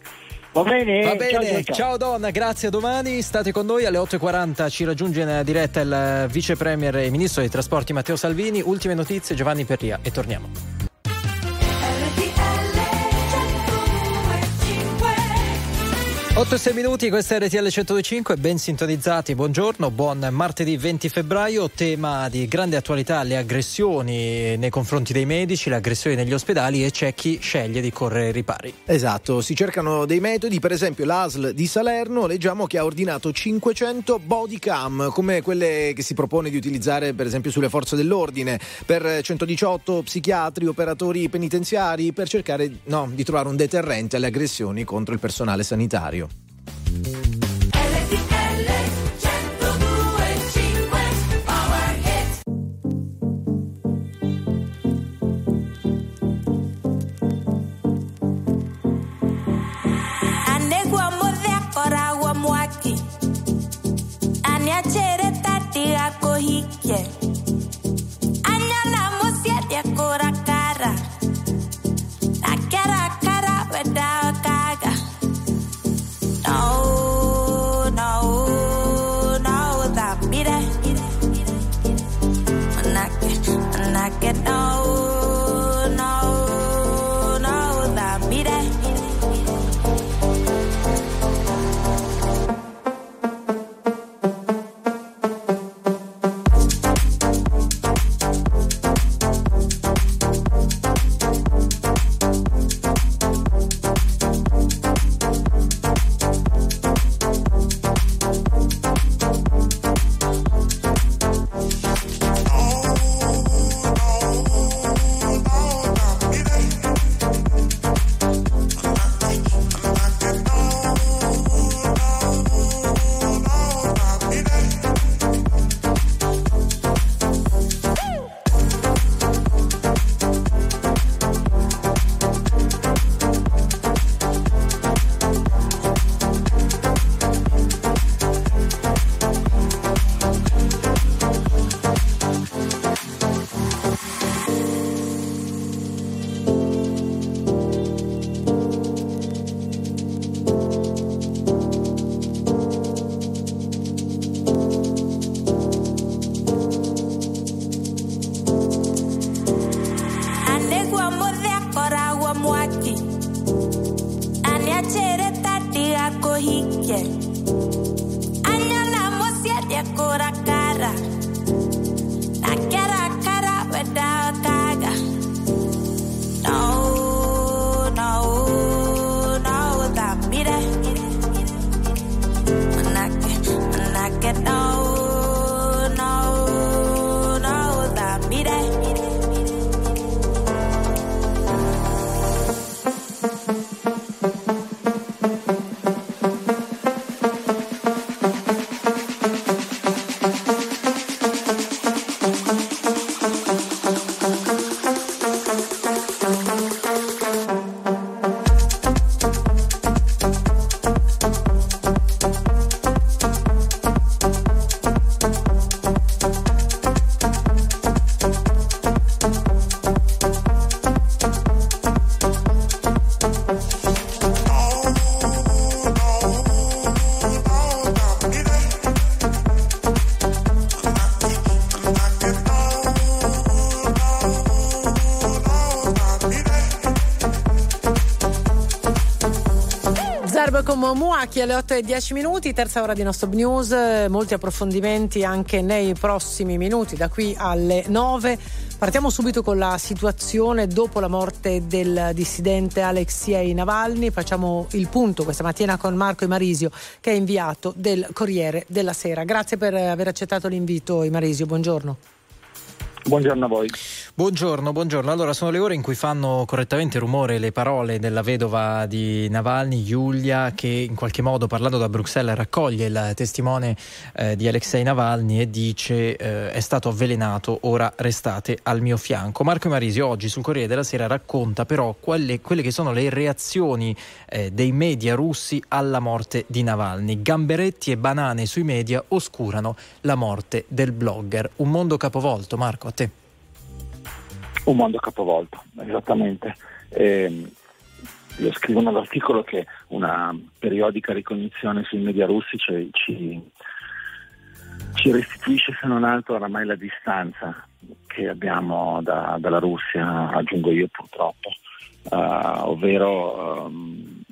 Va bene? Va Ciao, bene, ciao, ciao, ciao. donna, grazie domani. State con noi alle 8.40. Ci raggiunge in diretta il vice premier e ministro dei trasporti Matteo Salvini. Ultime notizie, Giovanni Perria, e torniamo. 8 e 6 minuti, questa è RTL 125, ben sintonizzati, buongiorno, buon martedì 20 febbraio, tema di grande attualità, le aggressioni nei confronti dei medici, le aggressioni negli ospedali e c'è chi sceglie di correre ai ripari. Esatto, si cercano dei metodi, per esempio l'ASL di Salerno leggiamo che ha ordinato 500 body cam, come quelle che si propone di utilizzare per esempio sulle forze dell'ordine, per 118 psichiatri, operatori penitenziari, per cercare no, di trovare un deterrente alle aggressioni contro il personale sanitario. Thank you. Zerbe con Muacchi alle 8 e 10 minuti, terza ora di nostro news, molti approfondimenti anche nei prossimi minuti, da qui alle 9. Partiamo subito con la situazione dopo la morte del dissidente Alexei Navalny. Facciamo il punto questa mattina con Marco Imarisio, che è inviato del Corriere della Sera. Grazie per aver accettato l'invito, Imarisio. Buongiorno. Buongiorno a voi. Buongiorno, buongiorno. Allora, sono le ore in cui fanno correttamente rumore le parole della vedova di Navalny, Giulia, che in qualche modo, parlando da Bruxelles, raccoglie il testimone eh, di Alexei Navalny e dice eh, è stato avvelenato, ora restate al mio fianco. Marco Marisi oggi sul Corriere della Sera racconta però quelle, quelle che sono le reazioni eh, dei media russi alla morte di Navalny. Gamberetti e banane sui media oscurano la morte del blogger. Un mondo capovolto, Marco, a te. Un mondo capovolto, esattamente. Ehm, io scrivo nell'articolo che una periodica ricognizione sui media russi ci, ci, ci restituisce se non altro oramai la distanza che abbiamo da- dalla Russia, aggiungo io purtroppo, Eh, ovvero ehm,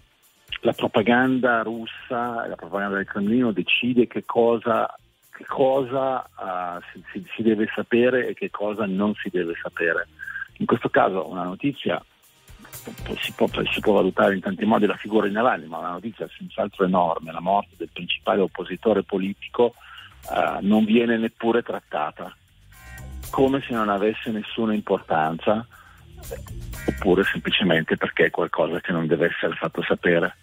la propaganda russa, la propaganda del Cremlino decide che cosa, che cosa eh, si, si- si deve sapere e che cosa non si deve sapere. In questo caso una notizia si può, si può valutare in tanti modi la figura di Navalny, ma una notizia senz'altro enorme, la morte del principale oppositore politico eh, non viene neppure trattata, come se non avesse nessuna importanza, oppure semplicemente perché è qualcosa che non deve essere fatto sapere.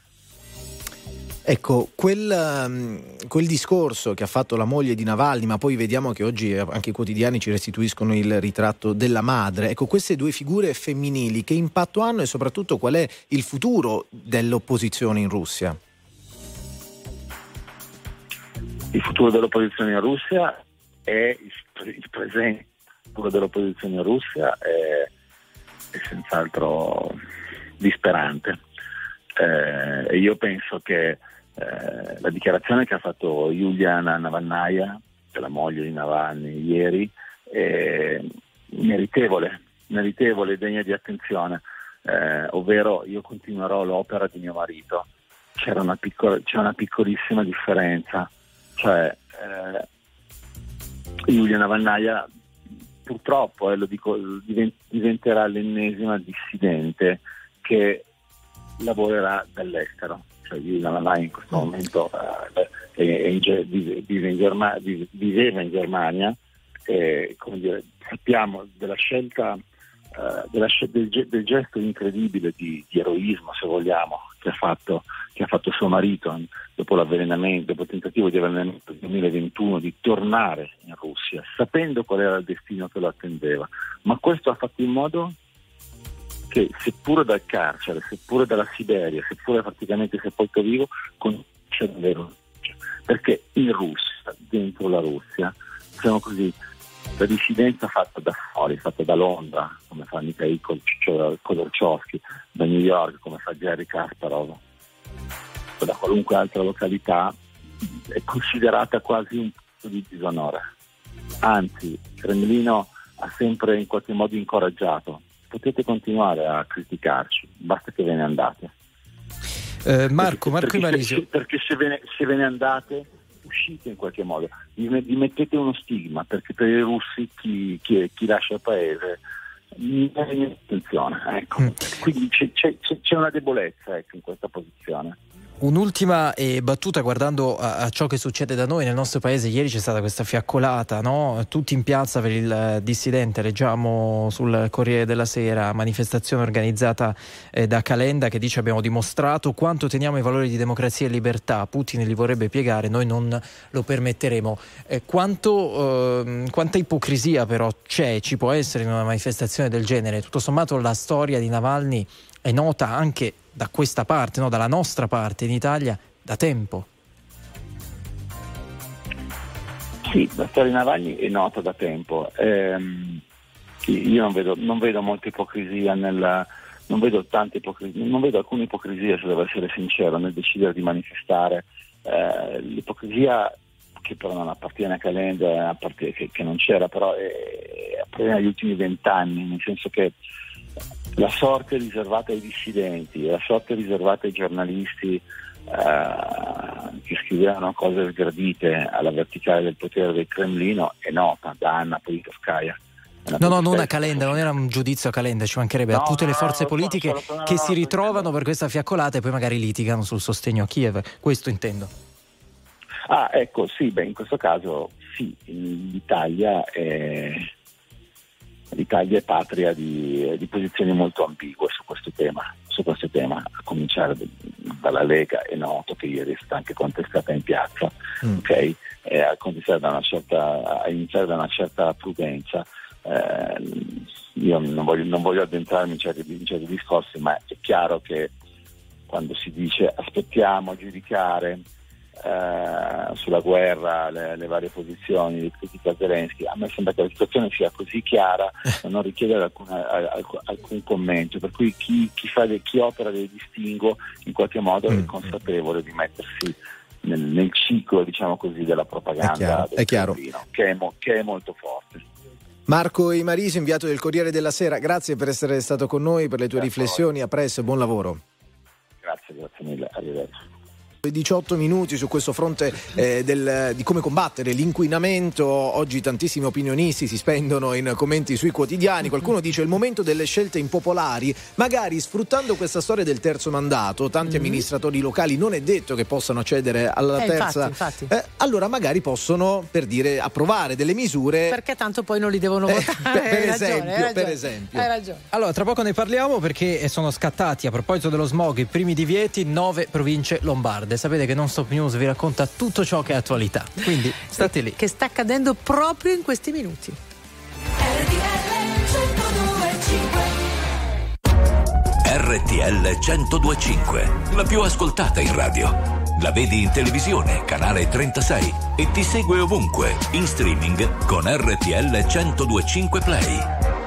Ecco, quel, um, quel discorso che ha fatto la moglie di Navalny, ma poi vediamo che oggi eh, anche i quotidiani ci restituiscono il ritratto della madre. Ecco, queste due figure femminili che impatto hanno e soprattutto qual è il futuro dell'opposizione in Russia? Il futuro dell'opposizione in Russia è il, pre- il presente, il futuro dell'opposizione in Russia è, è senz'altro disperante. Eh, io penso che eh, la dichiarazione che ha fatto che è la moglie di Navalny, ieri, è meritevole, meritevole e degna di attenzione, eh, ovvero io continuerò l'opera di mio marito. C'era una, piccola- c'è una piccolissima differenza, cioè eh, Yulia Navalnaya purtroppo, eh, dico, diven- diventerà l'ennesima dissidente che lavorerà dall'estero. Cioè Yulia Navalnaya in questo momento eh, in vive, in Germa- vive- viveva in Germania e come dire, sappiamo della scelta, eh, della del, del gesto incredibile di, di eroismo, se vogliamo, che ha fatto, che ha fatto suo marito eh, dopo l'avvelenamento, dopo il tentativo di avvelenamento del 2021 di tornare in Russia, sapendo qual era il destino che lo attendeva. Ma questo ha fatto in modo che seppure dal carcere, seppure dalla Siberia, seppure praticamente sepolto vivo, conosce davvero. Perché in Russia, dentro la Russia, diciamo così, la dissidenza fatta da fuori, fatta da Londra, come fa Mikhail Khodorkovsky, da New York, come fa Jerry Kasparov, o da qualunque altra località, è considerata quasi un punto di disonore. Anzi, il Cremlino ha sempre in qualche modo incoraggiato. Potete continuare a criticarci, basta che ve ne andate. Eh, Marco, Marco perché, Ivarisio. se, perché se ve, ne, se ve ne andate uscite in qualche modo, vi, me- vi mettete uno stigma, perché per i russi chi, chi- chi lascia il paese non attenzione. Ecco. Quindi c'è, c'è- c'è- c'è una debolezza ecco, in questa posizione. Un'ultima eh, battuta guardando a, a ciò che succede da noi nel nostro paese. Ieri c'è stata questa fiaccolata, no? tutti in piazza per il eh, dissidente. Leggiamo sul Corriere della Sera, manifestazione organizzata eh, da Calenda che dice abbiamo dimostrato quanto teniamo i valori di democrazia e libertà. Putin li vorrebbe piegare, noi non lo permetteremo. Eh, quanto, ehm, quanta ipocrisia però c'è, ci può essere in una manifestazione del genere? Tutto sommato la storia di Navalny è nota anche da questa parte, no? dalla nostra parte in Italia, da tempo. Sì, la storia di Navalny è nota da tempo. Ehm, io non vedo, non vedo molta ipocrisia nel, non vedo tante ipocrisie, non vedo alcuna ipocrisia, se devo essere sincero, nel decidere di manifestare. Eh, l'ipocrisia che però non appartiene a Calenda, che, che non c'era, però è, appartiene agli ultimi vent'anni, nel senso che la sorte riservata ai dissidenti, la sorte riservata ai giornalisti eh, che scrivevano cose sgradite alla verticale del potere del Cremlino è nota da Anna Politkovskaya. No, no, non a Calenda, non era un giudizio a Calenda, ci mancherebbe a No, tutte le forze no, politiche no, che si no, ritrovano per questa fiaccolata e poi magari litigano sul sostegno a Kiev. Questo intendo. Ah, ecco, sì, beh, in questo caso sì, l'Italia è, l'Italia è patria di, di posizioni molto ambigue su questo tema, su questo tema, a cominciare dalla Lega, è noto che ieri è stata anche contestata in piazza, Mm. ok? E a, cominciare da una certa, a iniziare da una certa prudenza. Eh, io non voglio, non voglio addentrarmi in certi, in certi discorsi, ma è chiaro che quando si dice aspettiamo a giudicare eh, sulla guerra le, le varie posizioni di critica a Zelensky, a me sembra che la situazione sia così chiara da non richiedere alcun, alcun- alcun commento, per cui chi, chi fa de- chi opera del distinguo in qualche modo Mm. è consapevole di mettersi nel, nel ciclo diciamo così, della propaganda È chiaro, del è terrorino, che è, mo- che è molto forte. Marco Imarisi, inviato del Corriere della Sera, grazie per essere stato con noi, per le tue riflessioni, a presto e buon lavoro. Grazie, grazie mille, arrivederci. 18 minuti su questo fronte eh, del- di come combattere l'inquinamento. Oggi tantissimi opinionisti si spendono in commenti sui quotidiani. Qualcuno dice il momento delle scelte impopolari, magari sfruttando questa storia del terzo mandato, tanti amministratori locali non è detto che possano accedere alla Eh, infatti, terza. infatti. eh, allora magari possono, per dire, approvare delle misure. Perché tanto poi non li devono Eh, votare. *laughs* per- per Hai ragione, esempio, hai ragione, per esempio. Hai ragione. Allora, tra poco ne parliamo perché sono scattati a proposito dello smog i primi divieti in nove province lombarde. Sapete che Non Stop News vi racconta tutto ciò che è attualità. Quindi state lì. Che sta accadendo proprio in questi minuti. RTL 1025, la più ascoltata in radio. La vedi in televisione, canale 36 e ti segue ovunque, in streaming con RTL 1025 Play.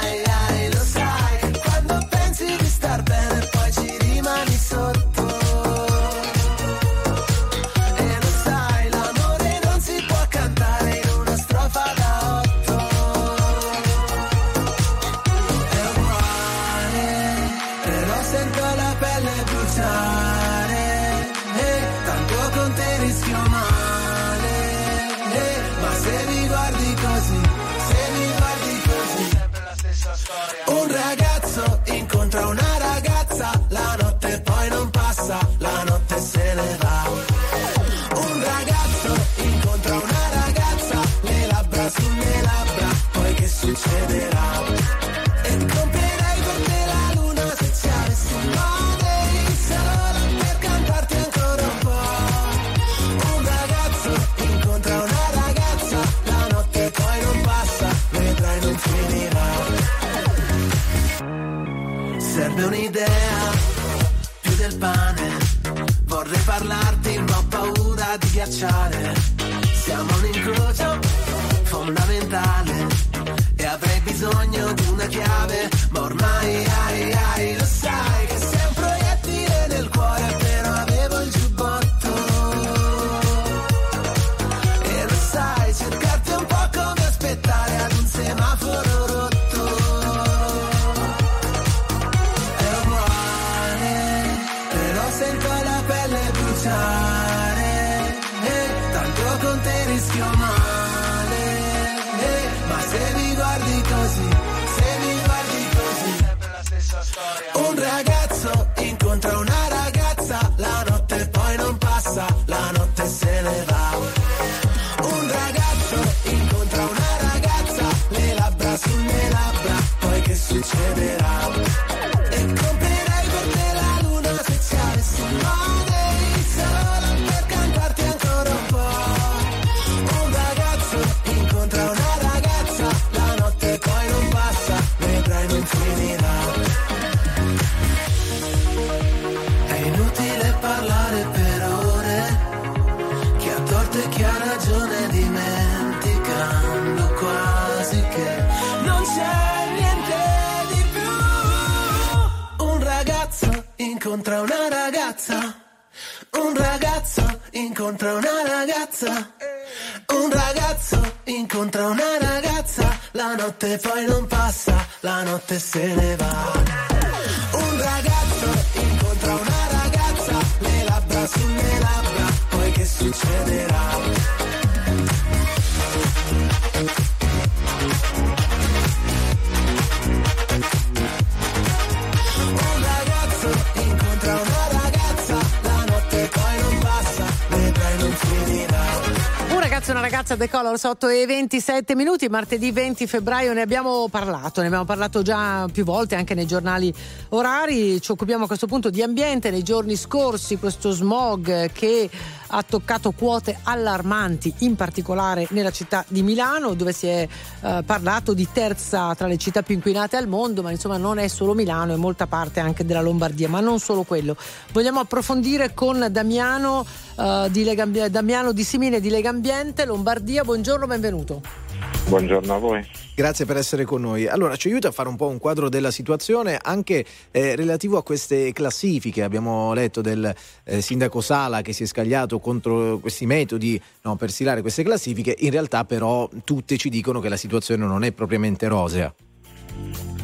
27 minuti, martedì 20 febbraio ne abbiamo parlato, ne abbiamo parlato già più volte anche nei giornali orari, ci occupiamo a questo punto di ambiente, nei giorni scorsi questo smog che ha toccato quote allarmanti, in particolare nella città di Milano dove si è eh, parlato di terza tra le città più inquinate al mondo, ma insomma non è solo Milano, è molta parte anche della Lombardia, ma non solo quello. Vogliamo approfondire con Damiano, eh, di, Legambie- Damiano di Simine di Legambiente, Lombardia, buongiorno, benvenuto. Buongiorno a voi. Grazie per essere con noi. Allora, ci aiuta a fare un po' un quadro della situazione anche eh, relativo a queste classifiche. Abbiamo letto del eh, sindaco Sala che si è scagliato contro questi metodi no, per stilare queste classifiche. In realtà, però, tutte ci dicono che la situazione non è propriamente rosea.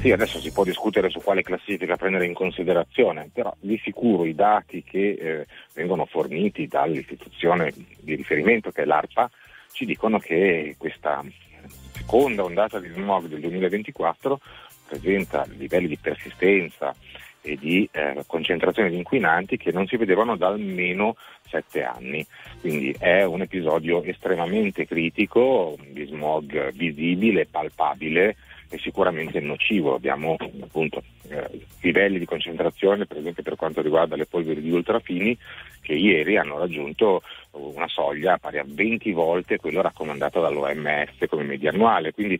Sì, adesso si può discutere su quale classifica prendere in considerazione, però di sicuro i dati che eh, vengono forniti dall'istituzione di riferimento che è l'ARPA ci dicono che questa seconda ondata di smog del 2024 presenta livelli di persistenza e di eh, concentrazione di inquinanti che non si vedevano da almeno sette anni. Quindi è un episodio estremamente critico, di smog visibile, palpabile e sicuramente nocivo. Abbiamo appunto eh, livelli di concentrazione, per esempio per quanto riguarda le polveri di ultrafini, che ieri hanno raggiunto una soglia pari a 20 volte quello raccomandato dall'OMS come media annuale. Quindi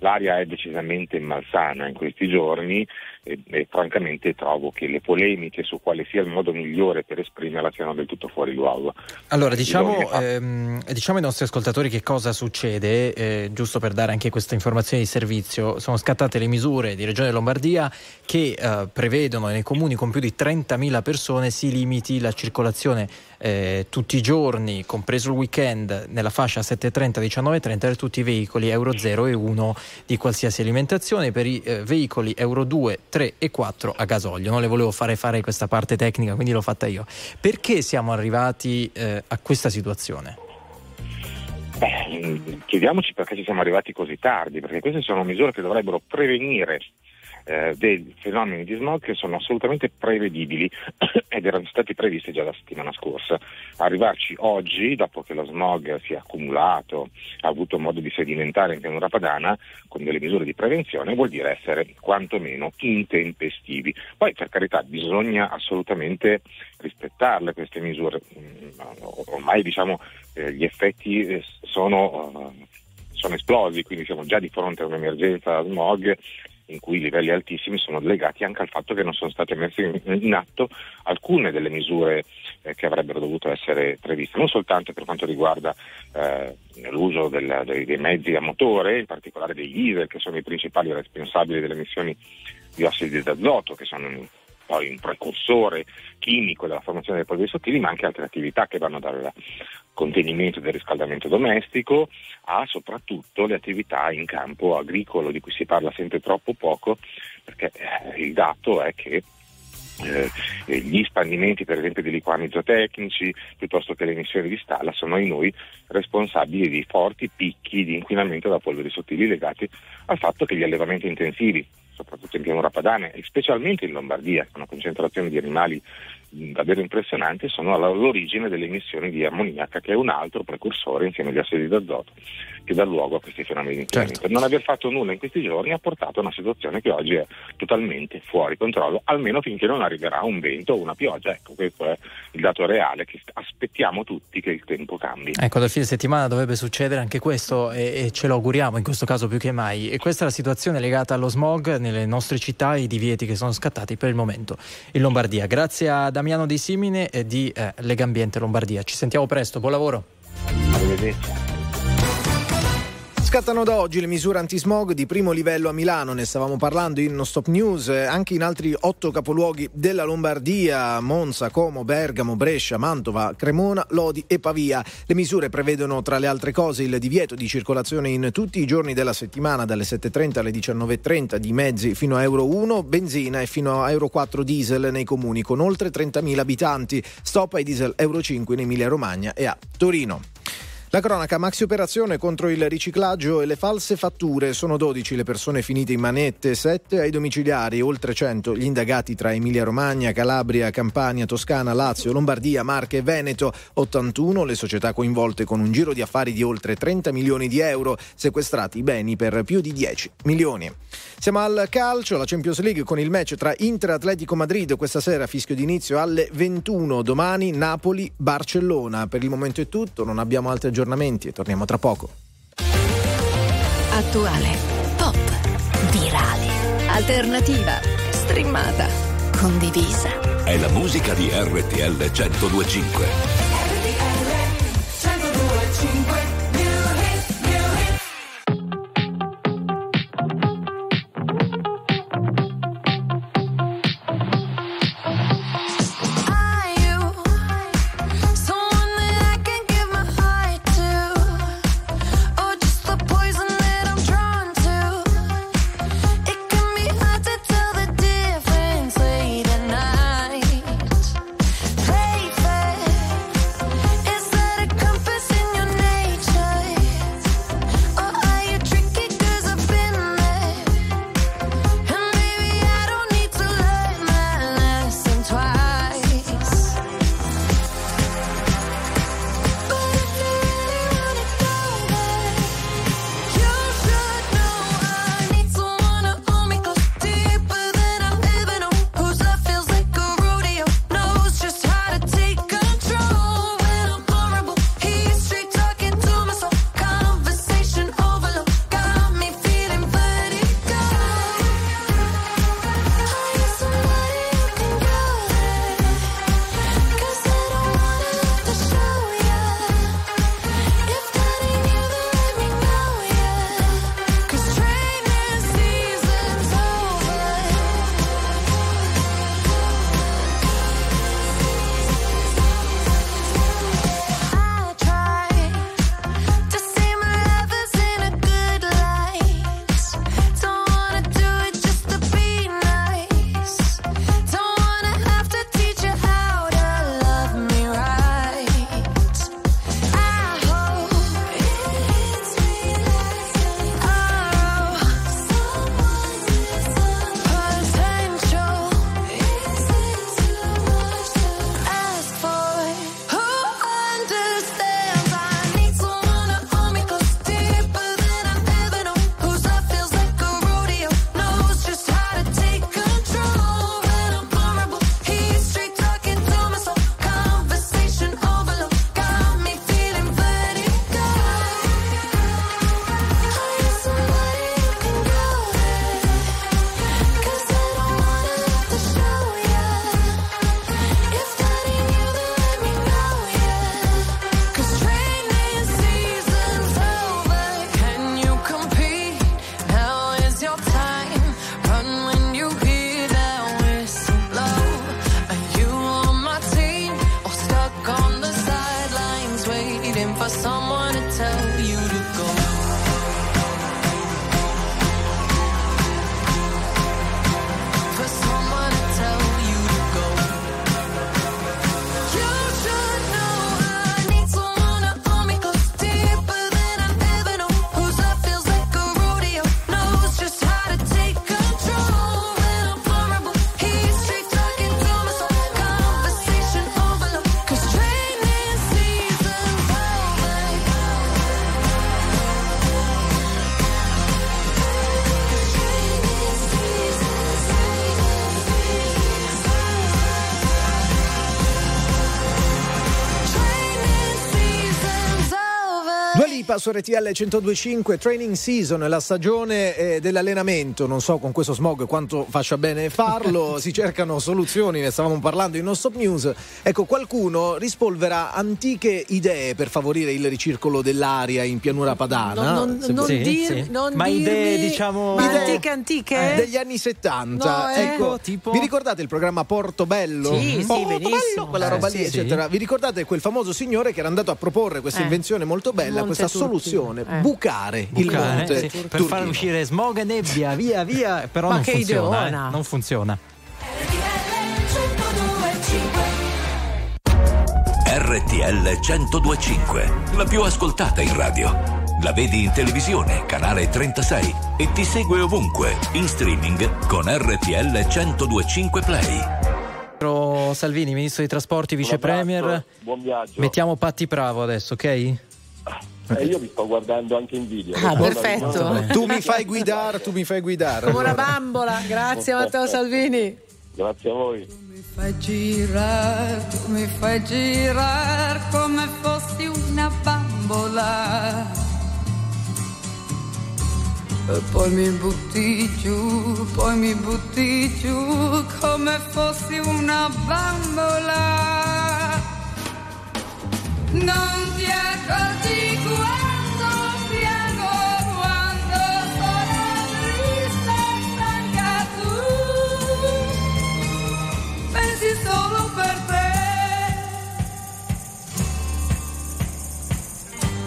l'aria è decisamente malsana in questi giorni e, e francamente trovo che le polemiche su quale sia il modo migliore per esprimerla siano del tutto fuori luogo. Allora, diciamo, ehm, diciamo ai nostri ascoltatori che cosa succede, eh, giusto per dare anche questa informazione di servizio. Sono scattate le misure di Regione Lombardia che eh, prevedono nei comuni con più di 30.000 persone si limiti la circolazione eh, tutti i giorni, compreso il weekend, nella fascia 7.30-19.30 per tutti i veicoli Euro 0 e 1 di qualsiasi alimentazione, per i eh, veicoli Euro 2, 3 e 4 a gasolio. Non le volevo fare fare questa parte tecnica, quindi l'ho fatta io. Perché siamo arrivati eh, a questa situazione? Beh, chiediamoci perché ci siamo arrivati così tardi, perché queste sono misure che dovrebbero prevenire eh, dei fenomeni di smog che sono assolutamente prevedibili *clears throat* ed erano stati previsti già la settimana scorsa. Arrivarci oggi, dopo che lo smog si è accumulato, ha avuto modo di sedimentare in pianura padana, con delle misure di prevenzione, vuol dire essere quantomeno intempestivi. Poi, per carità, bisogna assolutamente rispettarle queste misure. Mm, Ormai diciamo eh, gli effetti eh, sono, sono esplosi, quindi siamo già di fronte a un'emergenza smog in cui livelli altissimi sono legati anche al fatto che non sono state messe in, atto alcune delle misure eh, che avrebbero dovuto essere previste, non soltanto per quanto riguarda eh, l'uso del- dei, dei mezzi a motore, in particolare dei diesel, che sono i principali responsabili delle emissioni di ossidi d'azoto, che sono poi un precursore chimico della formazione delle polveri sottili, ma anche altre attività che vanno dal contenimento del riscaldamento domestico a soprattutto le attività in campo agricolo di cui si parla sempre troppo poco, perché eh, il dato è che eh, gli spandimenti per esempio di liquami zootecnici piuttosto che le emissioni di stalla sono i noi responsabili di forti picchi di inquinamento da polveri sottili legati al fatto che gli allevamenti intensivi soprattutto in pianura padana e specialmente in Lombardia con una concentrazione di animali davvero impressionante sono all'origine delle emissioni di ammoniaca che è un altro precursore insieme agli assidi d'azoto che dà luogo a questi fenomeni di inquinamento. Non aver fatto nulla in questi giorni ha portato a una situazione che oggi è totalmente fuori controllo, almeno finché non arriverà un vento o una pioggia. Ecco, questo è il dato reale che aspettiamo tutti che il tempo cambi. Ecco, dal fine settimana dovrebbe succedere anche questo e, e ce lo auguriamo in questo caso più che mai. E questa è la situazione legata allo smog nelle nostre città e i divieti che sono scattati per il momento in Lombardia. Grazie a Damiano Di Simine e di eh, Legambiente Lombardia. Ci sentiamo presto, buon lavoro. Arrivederci. Scattano da oggi le misure antismog di primo livello a Milano, ne stavamo parlando in No Stop News, eh, anche in altri otto capoluoghi della Lombardia, Monza, Como, Bergamo, Brescia, Mantova, Cremona, Lodi e Pavia. Le misure prevedono tra le altre cose il divieto di circolazione in tutti i giorni della settimana dalle 7.30 alle 19.30 di mezzi fino a Euro 1, benzina e fino a Euro 4 diesel nei comuni con oltre 30.000 abitanti, stop ai diesel Euro 5 in Emilia Romagna e a Torino. La cronaca maxi operazione contro il riciclaggio e le false fatture. Sono 12 le persone finite in manette, 7 ai domiciliari, oltre 100 gli indagati tra Emilia Romagna, Calabria, Campania, Toscana, Lazio, Lombardia, Marche e Veneto. 81 le società coinvolte con un giro di affari di oltre 30 milioni di euro, sequestrati beni per più di 10 milioni. Siamo al calcio, la Champions League con il match tra Inter e Atletico Madrid questa sera, fischio d'inizio alle 21, domani Napoli-Barcellona. Per il momento è tutto, non abbiamo altri aggiornamenti e torniamo tra poco. Attuale, pop, virale, alternativa, streamata, condivisa. È la musica di RTL 1025. RTL 1025. Su RTL 1025, training season, la stagione eh, dell'allenamento. Non so con questo smog quanto faccia bene farlo. *laughs* si cercano soluzioni, ne stavamo parlando in Non Stop News. Ecco, qualcuno rispolvera antiche idee per favorire il ricircolo dell'aria in pianura padana. Non, non, non Sì, dir- sì. non Ma dirmi- idee, diciamo- Ma Idee- antiche antiche? Eh, degli anni 70. No, eh. ecco, Tipo? vi ricordate il programma Portobello? Sì, sì, Portobello, benissimo. quella Eh, roba sì, lì, sì. eccetera. Vi ricordate quel famoso signore che era andato a proporre questa Eh. invenzione molto bella, questa Monte Turchino. Soluzione, Eh. bucare, il Bucare, monte sì, per Turchino. far uscire smog e nebbia, via via, *laughs* però Ma non che funziona, ideona. eh, non funziona. RTL 1025, la più ascoltata in radio. La vedi in televisione, canale 36 e ti segue ovunque, in streaming con RTL 1025 Play. Salvini, ministro dei trasporti, vice premier. Buon viaggio. Mettiamo Patti Bravo adesso, ok? Eh, io vi sto guardando anche in video. Ah, perfetto. Tu mi fai guidare, tu mi fai guidare. Come una bambola. Grazie Matteo Salvini. Grazie a voi. fai girare, tu mi fai girare come fossi una bambola. E poi mi butti giù, poi mi butti giù come fossi una bambola. Non ti accorgi quando piango, quando sono triste stanca tu pensi solo per te.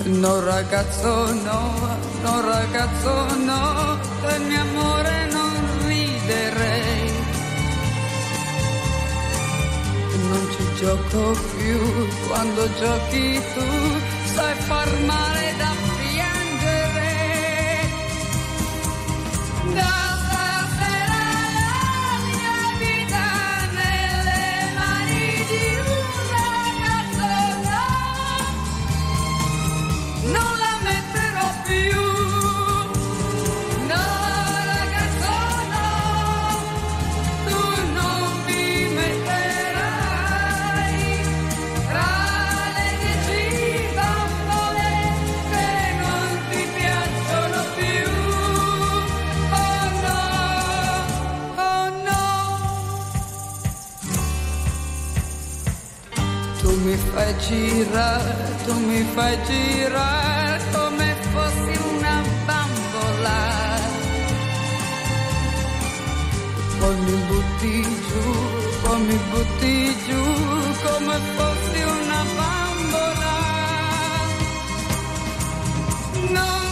No ragazzo no, no ragazzo no, del mio amore non riderei. Non ci gioco più, quando giochi tu sai far male da piangere. Da fai girare, tu mi fai girare come fossi una bambola. Poi mi butti giù, poi mi butti giù come fossi una bambola. Non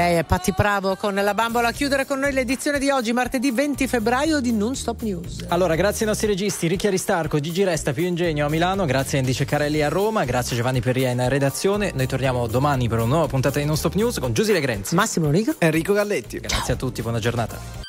lei è Patti Bravo con la bambola a chiudere con noi l'edizione di oggi, martedì 20 febbraio di Non Stop News. Allora, grazie ai nostri registi Ricchi Aristarco, Gigi Resta, Più Ingegno a Milano, grazie a Indice Carelli a Roma, grazie a Giovanni Perria in redazione. Noi torniamo domani per una nuova puntata di Non Stop News con Giusy Legrenzi. Massimo Rigo. Enrico Galletti. Grazie a tutti, buona giornata.